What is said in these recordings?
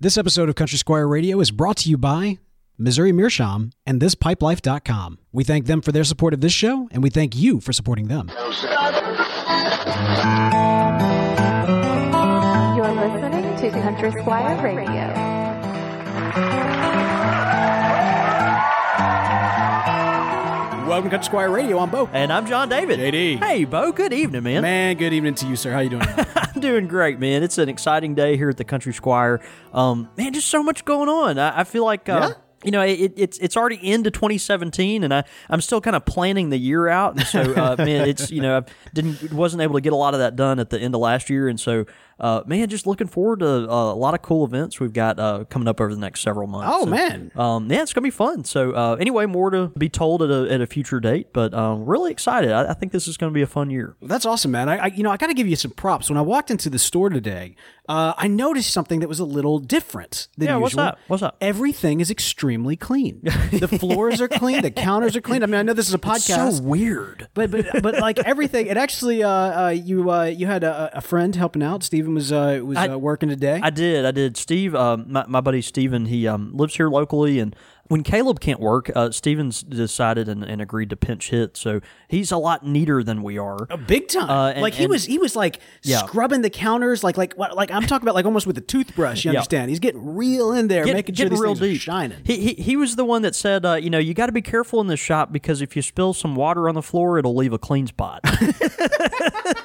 This episode of Country Squire Radio is brought to you by Missouri Meerschaum and ThisPipelife.com. We thank them for their support of this show, and we thank you for supporting them. You're listening to Country Squire Radio. Welcome to Country Squire Radio. I'm Bo. And I'm John David. JD. Hey, Bo. Good evening, man. Man, good evening to you, sir. How you doing? I'm doing great, man. It's an exciting day here at the Country Squire. Um, man, just so much going on. I, I feel like. Uh, Yeah? You know, it, it's it's already into 2017, and I I'm still kind of planning the year out, and so uh, man, it's you know I didn't wasn't able to get a lot of that done at the end of last year, and so uh, man, just looking forward to uh, a lot of cool events we've got uh, coming up over the next several months. Oh, So, man. um, yeah, it's gonna be fun. So uh, anyway, more to be told at a at a future date, but um, really excited. I, I think this is gonna be a fun year. That's awesome, man. I, I you know, I got to give you some props. When I walked into the store today, uh, I noticed something that was a little different than Yeah, usual. what's up? What's up? Everything is extremely clean. the floors are clean. The counters are clean. I mean, I know this is a podcast. It's So weird. But but but like everything, it actually uh, uh you uh you had a, a friend helping out. Steven was uh was I- uh, working today. I did. I did. Steve, uh, my, my buddy Steven, he um, lives here locally. And when Caleb can't work, uh, Steven's decided and, and agreed to pinch hit. So he's a lot neater than we are. A Big time. Uh, and- like he and- was he was like Yeah. scrubbing the counters like like what like I'm talking about like almost with a toothbrush. You Yeah. understand? He's getting real in there, Get- making sure these real things are deep. shining. He, he, he was the one that said, uh, you know, you got to be careful in this shop because if you spill some water on the floor, it'll leave a clean spot.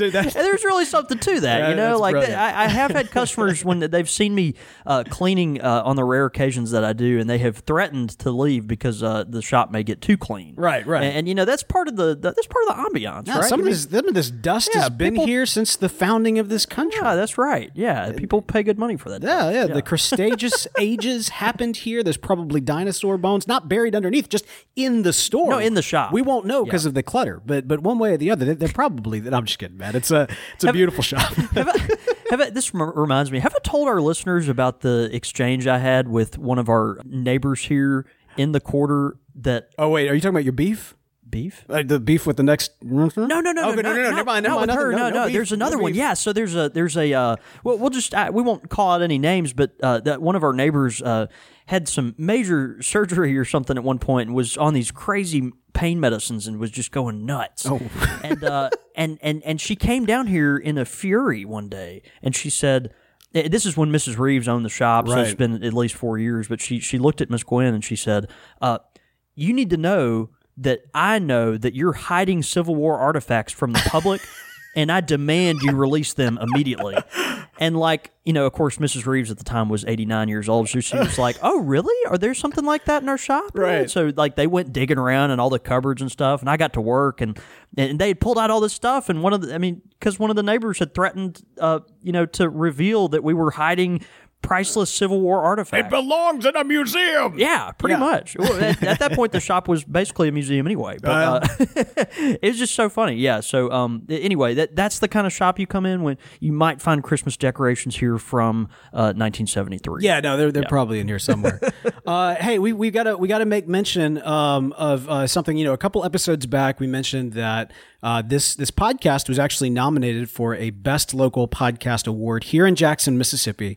And there's really something to that, Yeah, you know. Like. I, I have had customers when they've seen me uh, cleaning uh, on the rare occasions that I do, and they have threatened to leave because uh, the shop may get too clean. Right, right. And, and, you know that's part of the that's part of the ambiance, Yeah, right? some I of mean, this some of this dust Yeah, has been people- here since the founding of this country. yeah, that's right. Yeah, people pay good money for that. Yeah, stuff. yeah, The Cretaceous ages happened here. There's probably dinosaur bones, not buried underneath, just in the store. No, in the shop. We won't know because of the clutter, but but one way or the other, they're, they're probably. I'm just kidding, man. It's a it's a beautiful shop. have I, have I, this reminds me. Have I told our listeners about the exchange I had with one of our neighbors here in the quarter? That oh wait, are you talking about your beef? Beef? Like the beef with the next? No, No, no, no, okay, no, no, no, not, never mind, never mind, with her. nothing, No, no, no. no beef, there's another no one. beef. Yeah. So there's a there's a uh, well, we'll just uh, we won't call out any names, but uh, that one of our neighbors uh, had some major surgery or something at one point and was on these crazy pain medicines and was just going nuts. Oh. and uh, and and and she came down here in a fury one day, and she said. eh, This is when Mrs. Reeves owned the shop, so it's Right. been at least four years. But she she looked at Miss Gwen and she said, uh, "You need to know that I know that you're hiding Civil War artifacts from the public, and I demand you release them immediately. And like, you know, of course, Mrs. Reeves at the time was 89 years old, so she was like, "Oh, really? Are there something like that in our shop?" Right. So like, they went digging around in all the cupboards and stuff, and I got to work, and and they had pulled out all this stuff, and one of the, I mean, because one of the neighbors had threatened, uh, you know, to reveal that we were hiding priceless Civil War artifact. It belongs in a museum. Yeah, pretty Yeah. much. Well, at, at that point, the shop was basically a museum anyway. But uh, it was just so funny. Yeah. So um, anyway, that that's the kind of shop you come in when you might find Christmas decorations here from uh, 1973. Yeah, no, they're they're probably in here somewhere. uh, hey, we we gotta we gotta make mention um, of uh, something. You know, a couple episodes back, we mentioned that uh, this this podcast was actually nominated for a Best Local Podcast Award here in Jackson, Mississippi.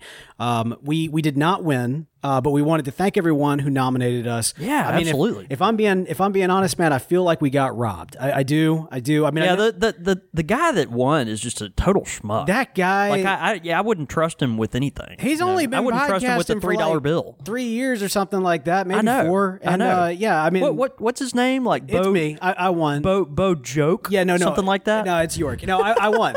Um, we we did not win. Uh, but we wanted to thank everyone who nominated us. Yeah, I mean, absolutely. If, I'm being if I'm being honest, man, I feel like we got robbed. I, I do, I do. I mean, Yeah, know- the, the the the guy that won is just a total schmuck. that guy. like I, I yeah, I wouldn't trust him with anything. He's you know? only been I wouldn't trust him with a three dollar like, bill. three years or something like that, maybe I know. four. I know. Uh, yeah, I mean, what what what's his name? Like it's me. I, I won. Bo Bo Joke? Yeah, no, no, something like that. No, it's York. No, I, I won.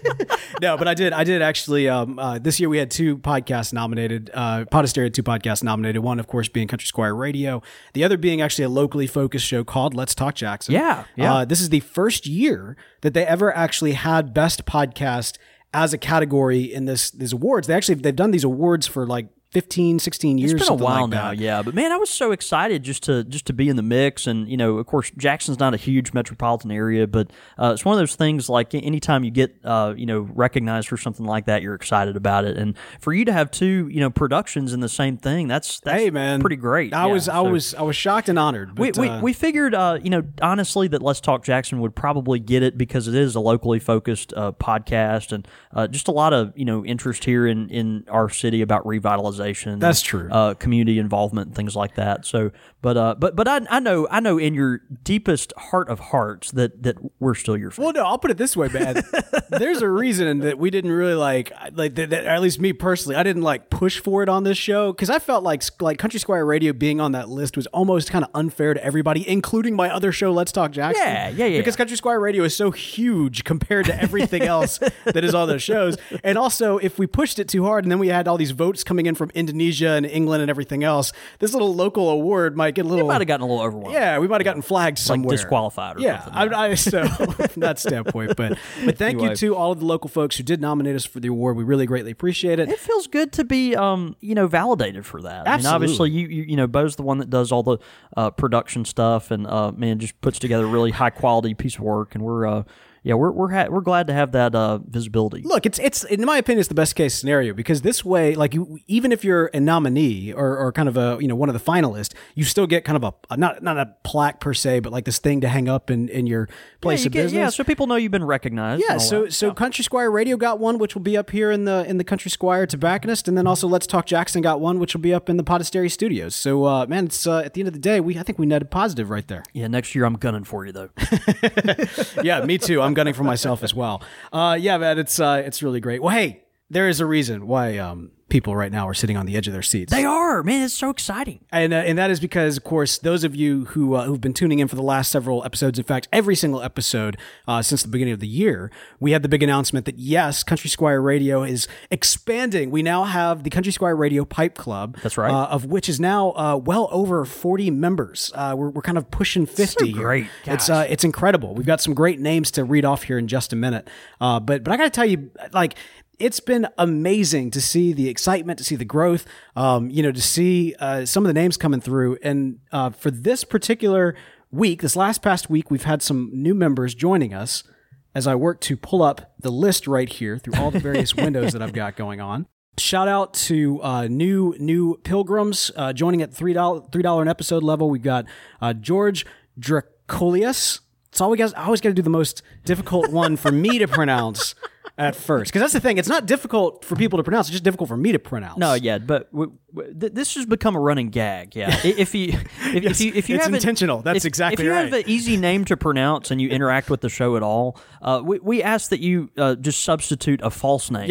no, but I did. I did actually. Um, uh, this year we had two podcasts nominated. Uh, Podastery had two podcasts nominated. One, of course, being Country Squire Radio. The other being actually a locally focused show called Let's Talk Jackson. Yeah, yeah. Uh, this is the first year that they ever actually had best podcast as a category in this these awards. They actually they've done these awards for like 15, 16 years. It's been a while like now, yeah. But man, I was so excited just to just to be in the mix, and you know, of course, Jackson's not a huge metropolitan area, but uh, it's one of those things. Like anytime you get uh, you know recognized for something like that, you're excited about it, and for you to have two you know productions in the same thing, that's that's Hey man, pretty great. I Yeah, was I was I was shocked and honored. we, But, we, uh, we figured, uh, you know, honestly, that Let's Talk Jackson would probably get it because it is a locally focused uh, podcast and uh, just a lot of, you know, interest here in, in our city about revitalization. That's true. Uh, community involvement things like that. So, but uh, but but I, I know I know in your deepest heart of hearts that that we're still your fans. Well, no, I'll put it this way, man. There's a reason that we didn't really like, like that, that- at least me personally, I didn't like push for it on this show because I felt like like Country Squire Radio being on that list was almost kind of unfair to everybody, including my other show, Let's Talk Jackson. Yeah, yeah, yeah. Because Country Squire Radio is so huge compared to everything else that is on those shows, and also if we pushed it too hard and then we had all these votes coming in from Indonesia and England and everything else, this little local award might get a little. We Might have gotten a little overwhelmed. Yeah, we might have gotten flagged somewhere, disqualified or yeah, I, I, so from that standpoint, but but thank you to all of the local folks who did nominate us for the award. We really greatly appreciate it. it feels good to be um you know validated for that. I mean, Absolutely. obviously you you, you know Bo's the one that does all the uh, production stuff and uh man just puts together a really high quality piece of work and we're uh yeah we're we're ha- we're glad to have that uh visibility. Look, it's it's in my opinion, it's the best case scenario because this way, like you, even if you're a nominee or, or kind of a you know one of the finalists, you still get kind of a, a not not a plaque per se, but like this thing to hang up in in your yeah, place you of get- business. yeah, so people know you've been recognized. Yeah, so that. so Country Squire Radio got one, which will be up here in the in the Country Squire Tobacconist, and then also Let's Talk Jackson got one, which will be up in the Podastery Studios. So uh, man, it's uh, at the end of the day, we I think we netted positive right there. yeah, next year I'm gunning for you though. yeah, me too. I'm gunning for myself as well. Uh, yeah, man, it's uh, it's really great. Well, hey, there is a reason why um, people right now are sitting on the edge of their seats. they are man, it's so exciting. and uh, and that is because, of course, those of you who uh, who've been tuning in for the last several episodes, in fact, every single episode uh, since the beginning of the year, we had the big announcement that yes, Country Squire Radio is expanding. We now have the Country Squire Radio Pipe Club. That's right. uh, of which is now uh, well over forty members. Uh, we're we're kind of pushing fifty. here. great. It's uh, it's incredible. We've got some great names to read off here in just a minute. Uh, but but I got to tell you, like. It's been amazing to see the excitement, to see the growth, um, you know, to see uh, some of the names coming through. And uh, for this particular week, this last past week, we've had some new members joining us as I work to pull up the list right here through all the various windows that I've got going on. Shout out to uh, new new pilgrims uh, joining at three dollar three dollar an episode level. We've got uh, George Dracolius. It's got. I always got to do the most difficult one for me to pronounce at first, because that's the thing. It's not difficult for people to pronounce; it's just difficult for me to pronounce. No, yeah, but w- w- th- this has become a running gag. Yeah, if you if, if you if you it's have intentional. That's if- exactly If you right. have an easy name to pronounce and you interact with the show at all, uh, we we ask that you uh, just substitute a false name.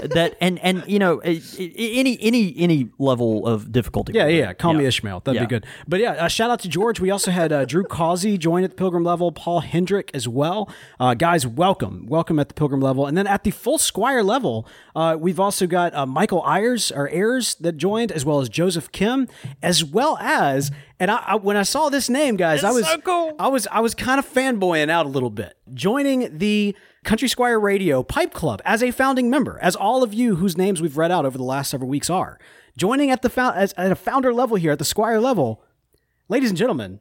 That and and you know i- i- any any any level of difficulty. Yeah, yeah. it. Call me Ishmael. That'd Yeah. be good. But yeah, uh, shout out to George. We also had uh, Drew Causey join at the Pilgrim level, Paul Hendrick as well. Uh, guys, welcome. Welcome at the Pilgrim level. And then at the full Squire level, uh, we've also got uh, Michael Ayers, or Ayers, that joined, as well as Joseph Kim, as well as, and I, I when I saw this name, guys, I was, so cool. I was, I was kind of fanboying out a little bit. Joining the Country Squire Radio Pipe Club as a founding member, as all of you whose names we've read out over the last several weeks are. Joining at the fou- as, at a founder level here, at the Squire level, ladies and gentlemen,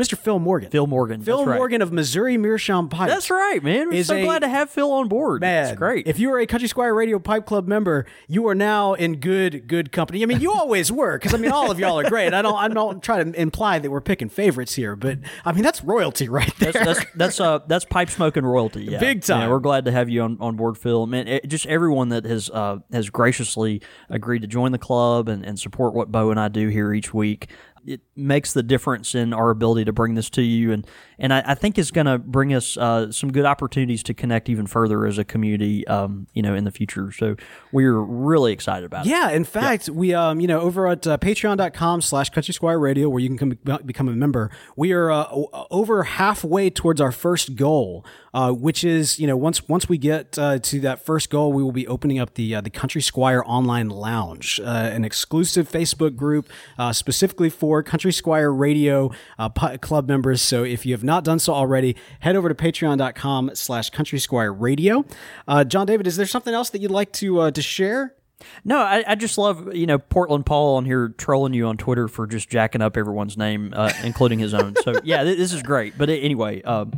Mr. Phil Morgan. Phil Morgan. Phil that's right. Morgan of Missouri Meerschaum Pipe. That's right, man. We're Is so a- glad to have Phil on board. Man, it's great. If you are a Country Squire Radio Pipe Club member, you are now in good, good company. I mean, you always were, because I mean, all of y'all are great. I don't, I don't try to imply that we're picking favorites here, but I mean, that's royalty right there. that's that's that's uh that's pipe smoking royalty. Yeah. Big time. Yeah, we're glad to have you on, on board, Phil. Man, it, just everyone that has uh has graciously agreed to join the club and, and support what Bo and I do here each week. It makes the difference in our ability to bring this to you, and and I, I think it's going to bring us uh, some good opportunities to connect even further as a community, um, you know, in the future. So we're really excited about it. Yeah, in fact, we um, you know, over at uh, patreon.com slash country squire radio, where you can come, become a member, we are uh, over halfway towards our first goal, uh, which is, you know, once once we get uh, to that first goal, we will be opening up the uh, the Country Squire Online Lounge, uh, an exclusive Facebook group uh, specifically for Country Squire Radio uh, club members. So if you have not done so already, head over to patreon.com slash country squire radio. Uh, John David, is there something else that you'd like to uh, to share? No, I, I just love you know Portland Paul on here trolling you on Twitter for just jacking up everyone's name, uh, including his own. So yeah, th- this is great. But anyway, um,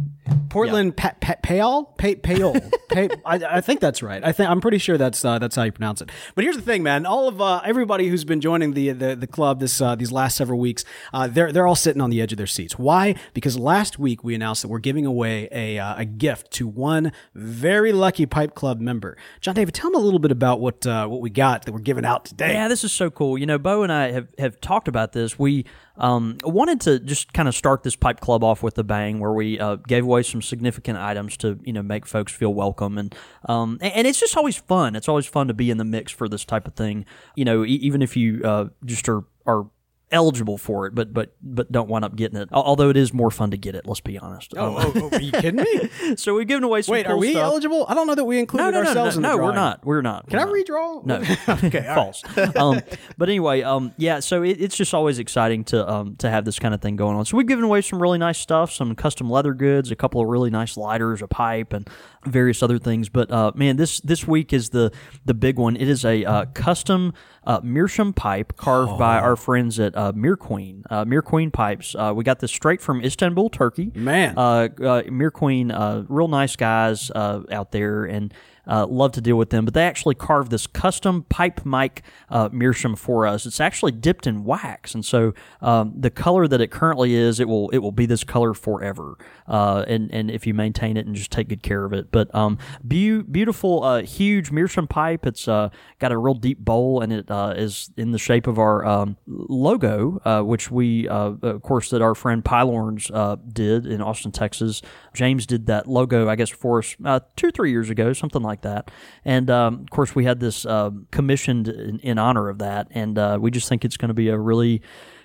Portland pa- pa- Payol, Pay- Payol. Pay- I, I think that's right. I think I'm pretty sure that's uh, that's how you pronounce it. But here's the thing, man. All of uh, everybody who's been joining the the, the club this uh, these last several weeks, uh, they're they're all sitting on the edge of their seats. Why? Because last week we announced that we're giving away a uh, a gift to one very lucky Pipe Club member. John David, tell them a little bit about what uh, what we got that we're giving out today. Yeah, this is so cool. You know, Bo and I have, have talked about this. We um, wanted to just kind of start this pipe club off with a bang, where we uh, gave away some significant items to you know make folks feel welcome, and um, and, it's just always fun. It's always fun to be in the mix for this type of thing. You know, e- even if you uh, just are are eligible for it, but but but don't wind up getting it. Although it is more fun to get it. Let's be honest. Oh, oh, oh, are you kidding me? so we've given away some. Wait, cool are we stuff. eligible? I don't know that we included No, no, no, no, ourselves no, in the no we're not. We're not. Can We're I not. redraw? No, okay, false. um, but anyway, um, yeah. So it, it's just always exciting to um, to have this kind of thing going on. So we've given away some really nice stuff, some custom leather goods, a couple of really nice lighters, a pipe, and various other things. But uh, man, this this week is the the big one. It is a uh, custom uh, meerschaum pipe carved by Oh. our friends at uh, Mere Queen. Uh, Mere Queen pipes. Uh, we got this straight from Istanbul, Turkey. Man. uh, uh, Mere Queen, uh, real nice guys uh, out there, and uh, love to deal with them. But they actually carved this custom pipe mic uh, meerschaum for us. It's actually dipped in wax, and so um, the color that it currently is, it will it will be this color forever. Uh, and and if you maintain it and just take good care of it, but um, beau- beautiful, uh, huge meerschaum pipe. It's uh, got a real deep bowl, and it uh, is in the shape of our um, logo, uh, which we, of course, that our friend Pylorns did in Austin, Texas. James did that logo, I guess, for us two three years ago, something like that. And um, of course, we had this um commissioned in, in honor of that, and uh, we just think it's going to be a really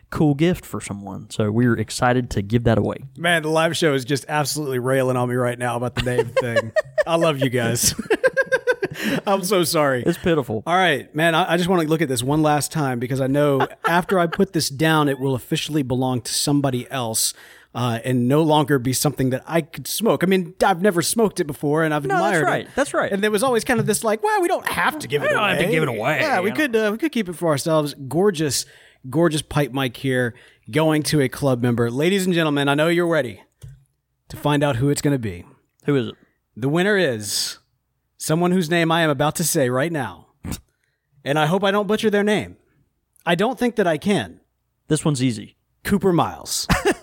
cool gift for someone. So we're excited to give that away. Man, the live show is just absolutely railing on me right now about the name thing. I love you guys. I'm so sorry. It's pitiful. All right, man, I, I just want to look at this one last time because I know after I put this down, it will officially belong to somebody else. Uh, and no longer be something that I could smoke. I mean, I've never smoked it before, and I've No, that's right. it. That's right. And there was always kind of this like, well, we don't have to give it don't away. have to give it away, Yeah, we know. could uh, we could keep it for ourselves. Gorgeous, gorgeous pipe mic here, going to a club member. Ladies and gentlemen, I know you're ready to find out who it's going to be. Who is it? The winner is someone whose name I am about to say right now. And I hope I don't butcher their name. I don't think that I can. This one's easy. Cooper Miles.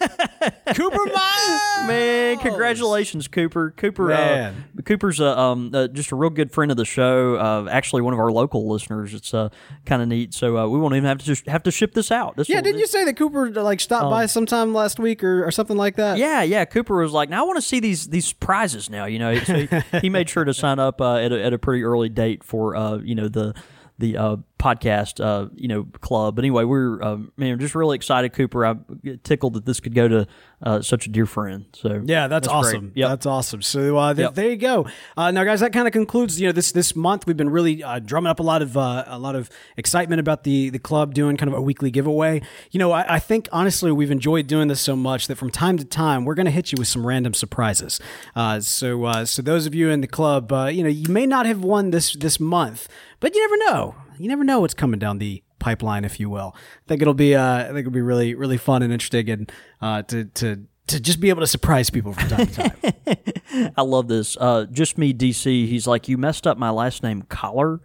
Cooper Miles! Man, congratulations, Cooper. Cooper, uh, Cooper's uh, um, uh, just a real good friend of the show. Uh, actually, one of our local listeners. It's uh, kind of neat. So uh, we won't even have to just have to ship this out. This Yeah, didn't you say that Cooper like stopped by sometime last week or, or something like that? Yeah, yeah. Cooper was like, "Now I want to see these these prizes now." You know, so he, he made sure to sign up uh, at a, at a pretty early date for uh, you know the the uh, podcast uh, you know club. But anyway, we're um, man, just really excited, Cooper. I'm tickled that this could go to uh, such a dear friend. So Yeah, that's, great. awesome. Yeah, That's awesome. So uh, th- Yep. there you go. Uh, now, guys, that kind of concludes. You know, this this month we've been really uh, drumming up a lot of uh, a lot of excitement about the the club doing kind of a weekly giveaway. You know, I, I think honestly we've enjoyed doing this so much that from time to time we're going to hit you with some random surprises. Uh, so uh, so those of you in the club, uh, you know, you may not have won this this month, but you never know. You never know what's coming down the pipeline, if you will. I think it'll be uh, I think it'll be really really fun and interesting and uh, to to to just be able to surprise people from time to time. I love this. Uh, just me, DC. He's like, "You messed up my last name, Collar."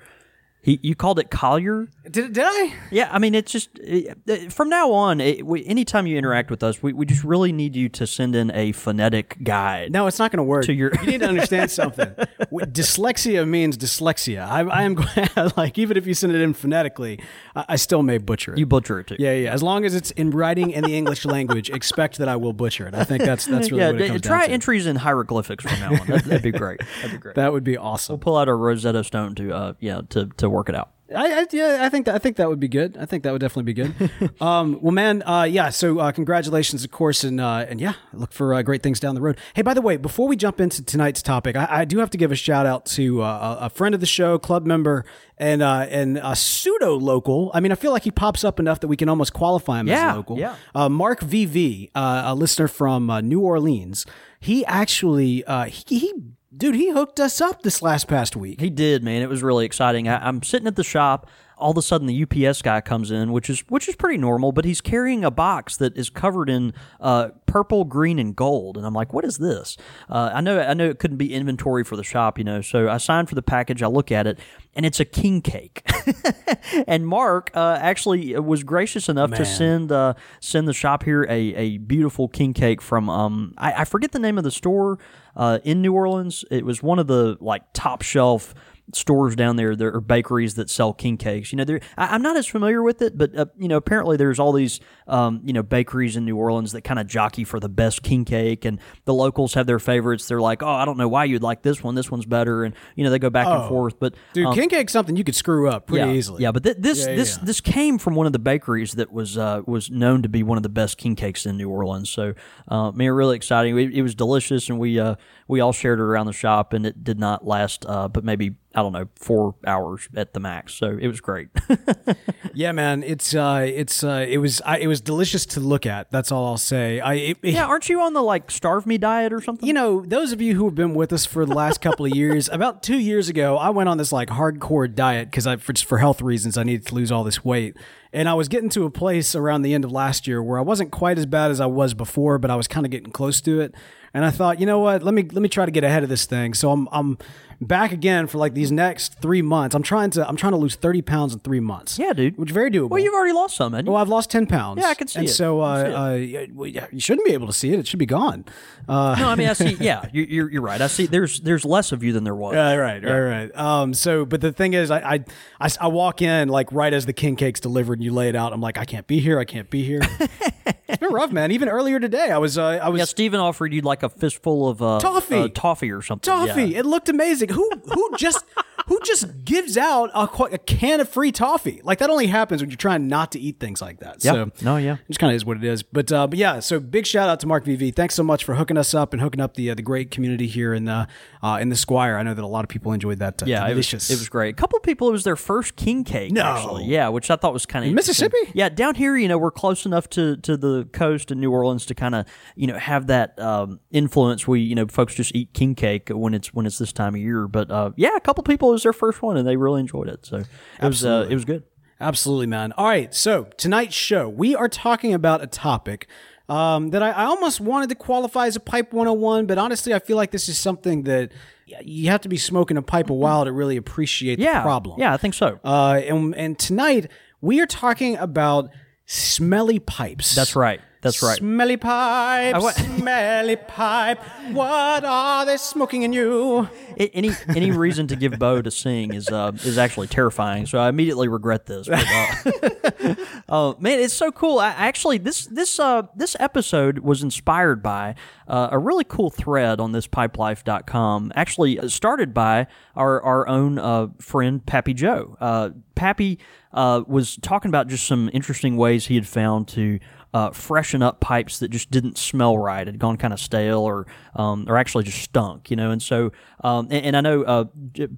He, you called it Collier. did, did I? Yeah, I mean, it's just uh, from now on. It, we, anytime you interact with us, we, we just really need you to send in a phonetic guide. No, it's not going to work. To your- you need to understand something. Dyslexia means dyslexia. I, I am going like even if you send it in phonetically, I, I still may butcher it. You butcher it too. yeah, yeah. As long as it's in writing in the English language, expect that I will butcher it. I think that's that's really yeah. what it comes try down to. entries in hieroglyphics from now on. That, that'd be great. That'd be great. that would be awesome. We'll pull out a Rosetta Stone to uh yeah to to work it out. I, I yeah, I think that I think that would be good. I think that would definitely be good. um, well, man, uh, yeah. So uh, congratulations, of course, and uh, and yeah, look for uh, great things down the road. Hey, by the way, before we jump into tonight's topic, I, I do have to give a shout out to uh, a friend of the show, club member, and uh, and a pseudo local. I mean, I feel like he pops up enough that we can almost qualify him Yeah, as local. yeah. Uh, Mark VV, uh, a listener from uh, New Orleans, he actually uh, he, he dude, he hooked us up this last past week. He did, man. It was really exciting. I, I'm sitting at the shop. All of a sudden, the UPS guy comes in, which is which is pretty normal. But he's carrying a box that is covered in uh, purple, green, and gold, and I'm like, "What is this?" Uh, I know, I know, it couldn't be inventory for the shop, you know. So I signed for the package. I look at it, and it's a king cake. and Mark uh, actually was gracious enough to send uh, send the shop here a, a beautiful king cake from um I, I forget the name of the store uh, in New Orleans. It was one of the like top shelf stores down there there are bakeries that sell king cakes you know there I, i'm not as familiar with it but uh, you know apparently there's all these um, you know bakeries in new orleans that kind of jockey for the best king cake and the locals have their favorites they're like oh i don't know why you'd like this one this one's better and you know they go back and forth but Dude, um, king cake's something you could screw up pretty yeah, easily. Yeah, but th- this Yeah, this yeah. this came from one of the bakeries that was uh, was known to be one of the best king cakes in New Orleans. So, uh, man, really exciting. It, it was delicious, and we uh, we all shared it around the shop, and it did not last, uh, but maybe I don't know, four hours at the max. So it was great. Yeah, man, it's uh, it's uh, it was I, it was delicious to look at. That's all I'll say. I it, yeah, aren't you on the like starve me diet or something? you know, those of you who have been with us for the last couple of years, about two years ago, I went on this like hardcore diet because I, for, just for health reasons, I needed to lose all this weight. And I was getting to a place around the end of last year where I wasn't quite as bad as I was before, but I was kind of getting close to it. And I thought, you know what? Let me let me try to get ahead of this thing. So I'm I'm back again for like these next three months. I'm trying to I'm trying to lose 30 pounds in three months. Yeah, dude. which is very doable. well, you've already lost some? Well, I've lost ten pounds. Yeah, I can see and it. So uh, can uh, yeah, you shouldn't be able to see it. It should be gone. Uh, no, I mean I see. Yeah, you're, you're you're right. I see. There's there's less of you than there was. Right, right, right, right. Um, so, but the thing is, I, I, I, I walk in like right as the king cake's delivered, and you lay it out. I'm like, I can't be here. I can't be here. it's been rough, man. Even earlier today, I was, uh, I was Yeah, Steven offered you like a fistful of uh, Toffee. uh, toffee or something. toffee. Yeah. It looked amazing. Who, who just, who just gives out a, a can of free toffee? Like that only happens when you're trying not to eat things like that. Yeah. So, No, yeah. It just kind of is what it is. But uh, but yeah, so big shout out to Mark VV. Thanks so much for hooking us up and hooking up the uh, the great community here in the uh, in the Squire. I know that a lot of people enjoyed that. Uh, Yeah, it was, delicious. it was great. A couple of people, it was their first king cake. No. actually. yeah, which I thought was kind of Mississippi? Yeah, down here, you know, we're close enough to to the coast in New Orleans to kind of you know have that um, influence. We you know folks just eat king cake when it's when it's this time of year. But uh, yeah, a couple people it was their first one and they really enjoyed it. So it was uh, it was good. Absolutely, man. All right, so tonight's show, we are talking about a topic um, that I, I almost wanted to qualify as a pipe 101, but honestly, I feel like this is something that you have to be smoking a pipe a while to really appreciate Yeah, the problem. Yeah, I think so. Uh, and, and tonight, we are talking about smelly pipes. That's right. That's right. Smelly pipe, wa- smelly pipe. What are they smoking in you? A- any any reason to give Bo to sing is uh, is actually terrifying. So I immediately regret this. But, uh, oh man, it's so cool. I, actually, this this uh, this episode was inspired by uh, a really cool thread on ThisPipelife.com. Actually, uh, started by our our own uh, friend Pappy Joe. Uh, Pappy uh, was talking about just some interesting ways he had found to uh, freshen up pipes that just didn't smell right, had gone kind of stale, or um, or actually just stunk, you know. And so, um, and, and I know uh,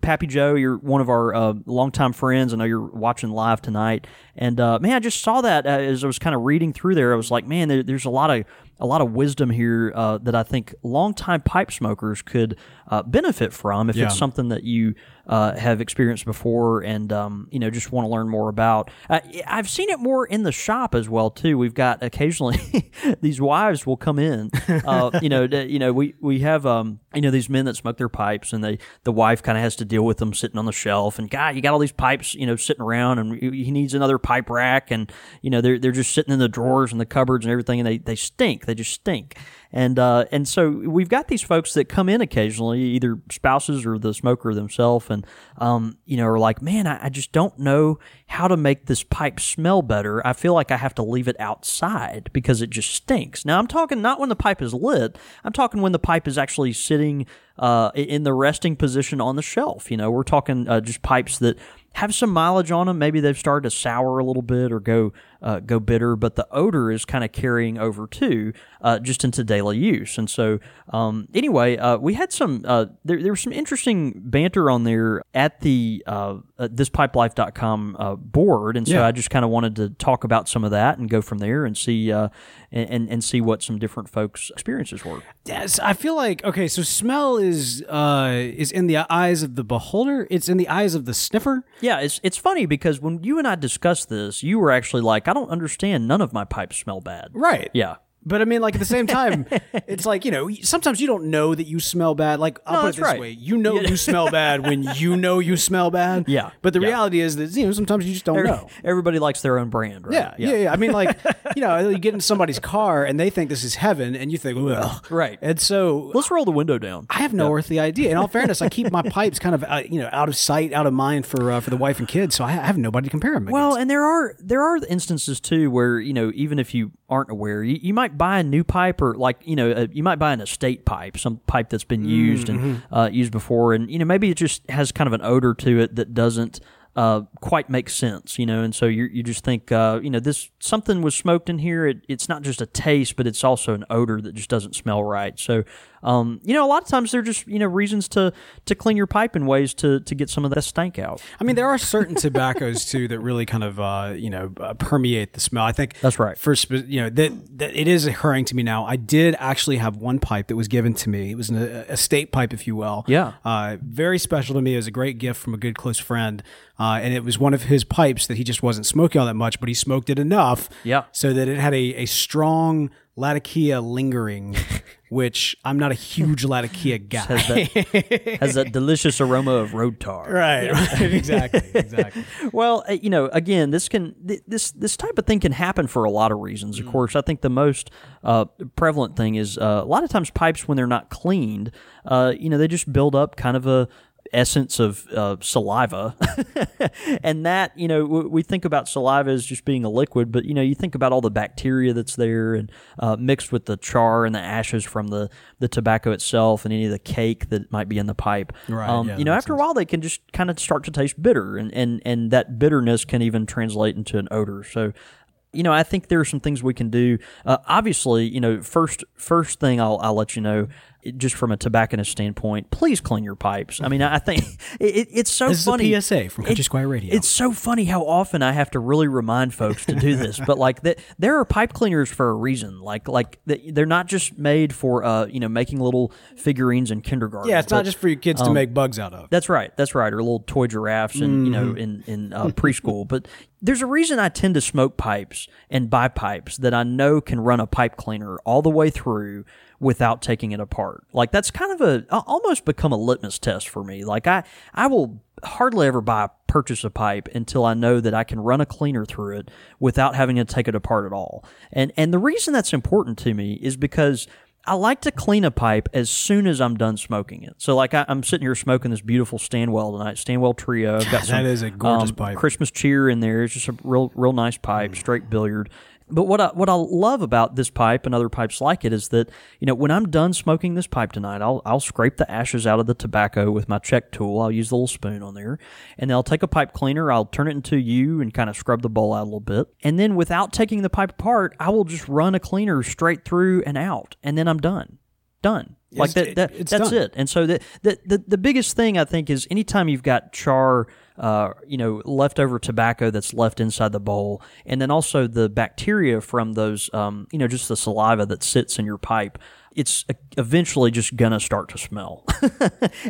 Pappy Joe, you're one of our uh, longtime friends. I know you're watching live tonight, and uh, man, I just saw that uh, as I was kind of reading through there. I was like, man, there, there's a lot of a lot of wisdom here uh, that I think longtime pipe smokers could uh, benefit from if Yeah. it's something that you uh, have experienced before and um, you know just want to learn more about. Uh, I've seen it more in the shop as well too. We've got occasionally these wives will come in. Uh, you know, you know we we have um, you know these men that smoke their pipes and they the wife kind of has to deal with them sitting on the shelf and guy you got all these pipes you know sitting around and he he needs another pipe rack and you know they're they're just sitting in the drawers and the cupboards and everything and they they stink they just stink and uh, and so we've got these folks that come in occasionally, either spouses or the smoker themselves, and um, you know, are like, man, I, I just don't know how to make this pipe smell better. I feel like I have to leave it outside because it just stinks. Now I'm talking not when the pipe is lit. I'm talking when the pipe is actually sitting uh, in the resting position on the shelf. You know, we're talking uh, just pipes that have some mileage on them. Maybe they've started to sour a little bit or go uh, go bitter, but the odor is kind of carrying over too, uh, just into daily use. And so, um, anyway, uh, we had some uh, there, there was some interesting banter on there at the uh, uh, thispipelife.com uh, board, and so Yeah. I just kind of wanted to talk about some of that and go from there and see uh, and and see what some different folks' experiences were. Yes, I feel like okay. So smell is is uh, is in the eyes of the beholder. It's in the eyes of the sniffer. Yeah, it's it's funny because when you and I discussed this, you were actually like, I don't understand. None of my pipes smell bad. Right. Yeah. But I mean, like at the same time, it's like you know, sometimes you don't know that you smell bad. Like I'll No, put it this right. way: you know you smell bad when you know you smell bad. Yeah, But the yeah. reality is that you know sometimes you just don't know. Everybody likes their own brand, right? Yeah, yeah, yeah. I mean, like you know, you get in somebody's car and they think this is heaven, and you think, well, Right. And so Let's roll the window down. I have no earthly idea. In all fairness, I keep my pipes kind of uh, you know out of sight, out of mind for uh, for the wife and kids. So I I have nobody to compare them. Well, against. and there are there are instances too where you know even if you aren't aware, you, you might buy a new pipe or like you know uh, you might buy an estate pipe, some pipe that's been used and uh, used before, and you know maybe it just has kind of an odor to it that doesn't. Uh, quite make sense, you know, and so you you just think, uh, you know, this something was smoked in here. It, it's not just a taste, but it's also an odor that just doesn't smell right. So, um, you know, a lot of times they're just you know reasons to to clean your pipe in ways to to get some of that stank out. I mean, there are certain tobaccos too that really kind of uh, you know uh, permeate the smell. I think That's right. For spe- you know that, that it is occurring to me now. I did actually have one pipe that was given to me. It was an estate pipe, if you will. Yeah. Uh, very special to me. It was a great gift from a good close friend, uh, and it was one of his pipes that he just wasn't smoking all that much, but he smoked it enough. Yeah. So that it had a, a strong Latakia lingering, which I'm not a huge Latakia guy. Has that has that delicious aroma of road tar. right. Right. Exactly. Exactly. Well, uh, you know, again, this can this this type of thing can happen for a lot of reasons. Of course, I think the most uh, prevalent thing is uh, a lot of times pipes when they're not cleaned, uh, you know, they just build up kind of a essence of uh, saliva. And that you know w- we think about saliva as just being a liquid but you know you think about all the bacteria that's there and uh, mixed with the char and the ashes from the the tobacco itself and any of the cake that might be in the pipe. Right, um, yeah, you know after a while they can just kind of start to taste bitter and, and and that bitterness can even translate into an odor. So you know, I think there are some things we can do. Uh, obviously, you know, first first thing I'll, I'll let you know, just from a tobacconist standpoint, please clean your pipes. I mean, I think it, it, it's so This is funny. a PSA from Country It- Squire Radio. It's so funny how often I have to really remind folks to do this, but like that, there are pipe cleaners for a reason. Like like they're not just made for uh you know making little figurines in kindergarten. yeah, it's not just for your kids to make bugs out of. that's right. That's right. Or little toy giraffes, and you know, in in uh, preschool. But there's a reason I tend to smoke pipes and buy pipes that I know can run a pipe cleaner all the way through without taking it apart. Like that's kind of a almost become a litmus test for me. Like I I will hardly ever buy purchase a pipe until I know that I can run a cleaner through it without having to take it apart at all. And and the reason that's important to me is because I like to clean a pipe as soon as I'm done smoking it. So, like, I, I'm sitting here smoking this beautiful Stanwell tonight, Stanwell Trio. I've got some, that is a gorgeous um, pipe. Christmas cheer in there. It's just a real, real nice pipe, straight billiard. But what I what I love about this pipe and other pipes like it is that you know when I'm done smoking this pipe tonight, I'll I'll scrape the ashes out of the tobacco with my check tool. I'll use the little spoon on there, and then I'll take a pipe cleaner. I'll turn it into U and kind of scrub the bowl out a little bit, and then without taking the pipe apart, I will just run a cleaner straight through and out, and then I'm done done. Like It's- that, that that's done. it. And so the, the the the biggest thing I think is anytime you've got char, uh, you know, leftover tobacco that's left inside the bowl, and then also the bacteria from those, um, you know, just the saliva that sits in your pipe. It's eventually just gonna start to smell,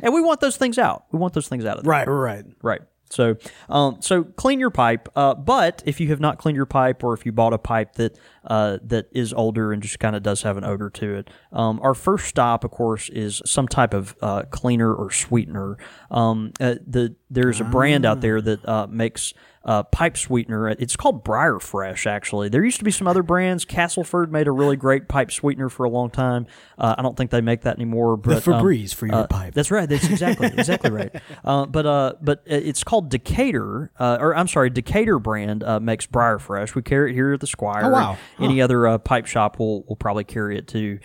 and we want those things out. We want those things out of there. right, right. Right. So, um, so clean your pipe. Uh, but if you have not cleaned your pipe, or if you bought a pipe that uh, that is older and just kind of does have an odor to it, um, our first stop, of course, is some type of uh, cleaner or sweetener. Um, uh, the there's a brand out there that uh, makes uh, pipe sweetener. It's called Briar Fresh. Actually, there used to be some other brands. Castleford made a really great pipe sweetener for a long time. Uh, I don't think they make that anymore. But The um, Febreze for your uh, pipe. That's right. That's exactly exactly right. Uh, but uh, but it's called Decatur, uh, or I'm sorry, Decatur brand uh, makes Briar Fresh. We carry it here at the Squire. Oh, wow. Any other uh, pipe shop will will probably carry it too.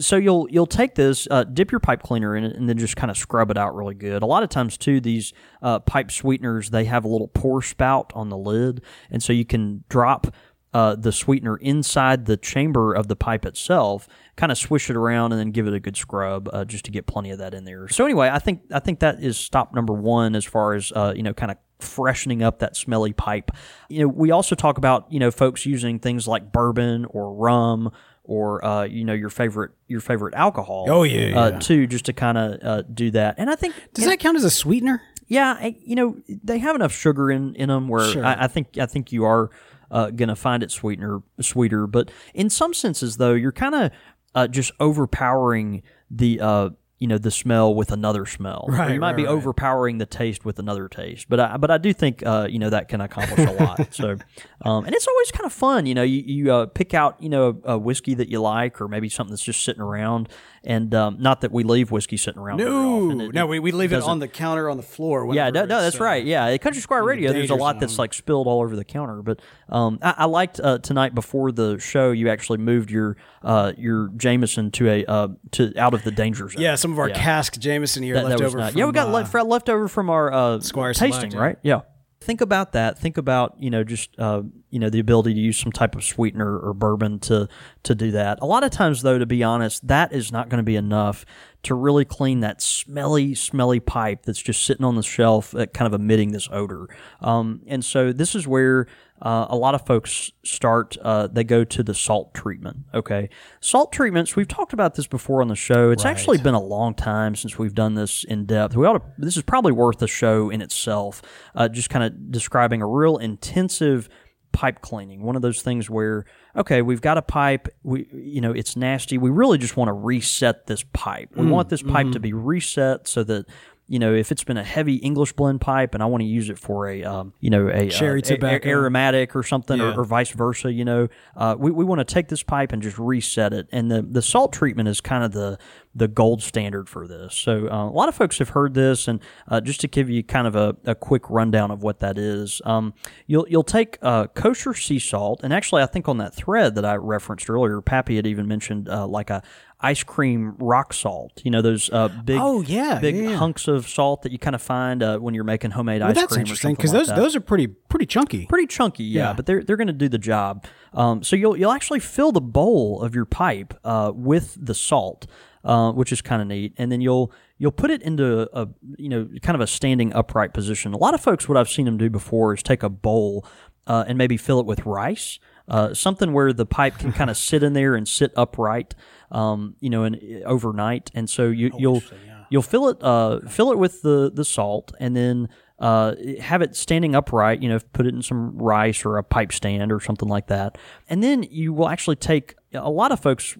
So you'll you'll take this, uh, dip your pipe cleaner in it, and then just kind of scrub it out really good. A lot of times too, these uh, pipe sweeteners they have a little pour spout on the lid, and so you can drop uh, the sweetener inside the chamber of the pipe itself, kind of swish it around, and then give it a good scrub uh, just to get plenty of that in there. So anyway, I think I think that is stop number one as far as uh, you know, kind of freshening up that smelly pipe. You know, we also talk about you know folks using things like bourbon or rum or uh, you know your favorite your favorite alcohol. Oh, yeah, uh, too, just to kind of uh, do that. And I think Does that count as a sweetener? yeah, I, you know they have enough sugar in in them where Sure. I, I think I think you are uh, going to find it sweetener sweeter. But in some senses, though, you're kind of uh, just overpowering the. You know the smell with another smell. Or Right, you might right, be right. overpowering the taste with another taste. But I, but I do think uh, you know that can accomplish a lot. So, um, and it's always kind of fun. You know, you, you uh, pick out you know a, a whiskey that you like, or maybe something that's just sitting around. And um, not that we leave whiskey sitting around. often. It- no, we, we leave it doesn't- on the counter on the floor. yeah, no, no, that's uh, right. Yeah, at Country Squire Radio, there's a lot that's like spilled all over the counter. But um, I, I liked uh, tonight before the show, you actually moved your uh, your Jameson to a uh, to out of the danger zone. Yeah, some of our cask Jameson here That- that left was over. not- from, yeah, we got uh, left, left over from our uh, Squire tasting, Select, yeah. right? Yeah. Think about that. Think about you know just uh, you know the ability to use some type of sweetener or bourbon to to do that. A lot of times, though, to be honest, that is not going to be enough to really clean that smelly, smelly pipe that's just sitting on the shelf, uh, kind of emitting this odor. Um, and so this is where uh, a lot of folks start. Uh, they go to the salt treatment. Okay, salt treatments. We've talked about this before on the show. It's actually been a long time since we've done this in depth. We ought to. This is probably worth a show in itself. Uh, just kind of describing a real intensive pipe cleaning. One of those things where okay we've got a pipe. We you know it's nasty. We really just want to reset this pipe. We mm, want this pipe to mm. be reset so that you know if it's been a heavy english blend pipe and i want to use it for a um, you know a Cherry uh, a- a- tobacco. aromatic or something Yeah. or, or vice versa you know uh, we, we want to take this pipe and just reset it and the, the salt treatment is kind of the the gold standard for this so uh, a lot of folks have heard this and uh, just to give you kind of a, a quick rundown of what that is um, you'll you'll take uh, kosher sea salt and actually i think on that thread that i referenced earlier pappy had even mentioned uh, like a ice cream rock salt you know those uh, big Oh, yeah, big yeah, hunks of salt that you kind of find uh, when you're making homemade Well, ice that's cream interesting because because those those are pretty pretty chunky. pretty chunky, yeah, Yeah. but they're they're going to do the job. Um, so you'll you'll actually fill the bowl of your pipe uh, with the salt, uh, which is kind of neat, and then you'll you'll put it into a you know kind of a standing upright position. A lot of folks, what I've seen them do before is take a bowl uh, and maybe fill it with rice. Uh, something where the pipe can kind of sit in there and sit upright, um, you know, and overnight. And so you, you'll you'll fill it uh, fill it with the the salt, and then uh, have it standing upright. You know, put it in some rice or a pipe stand or something like that, and then you will actually take. A lot of folks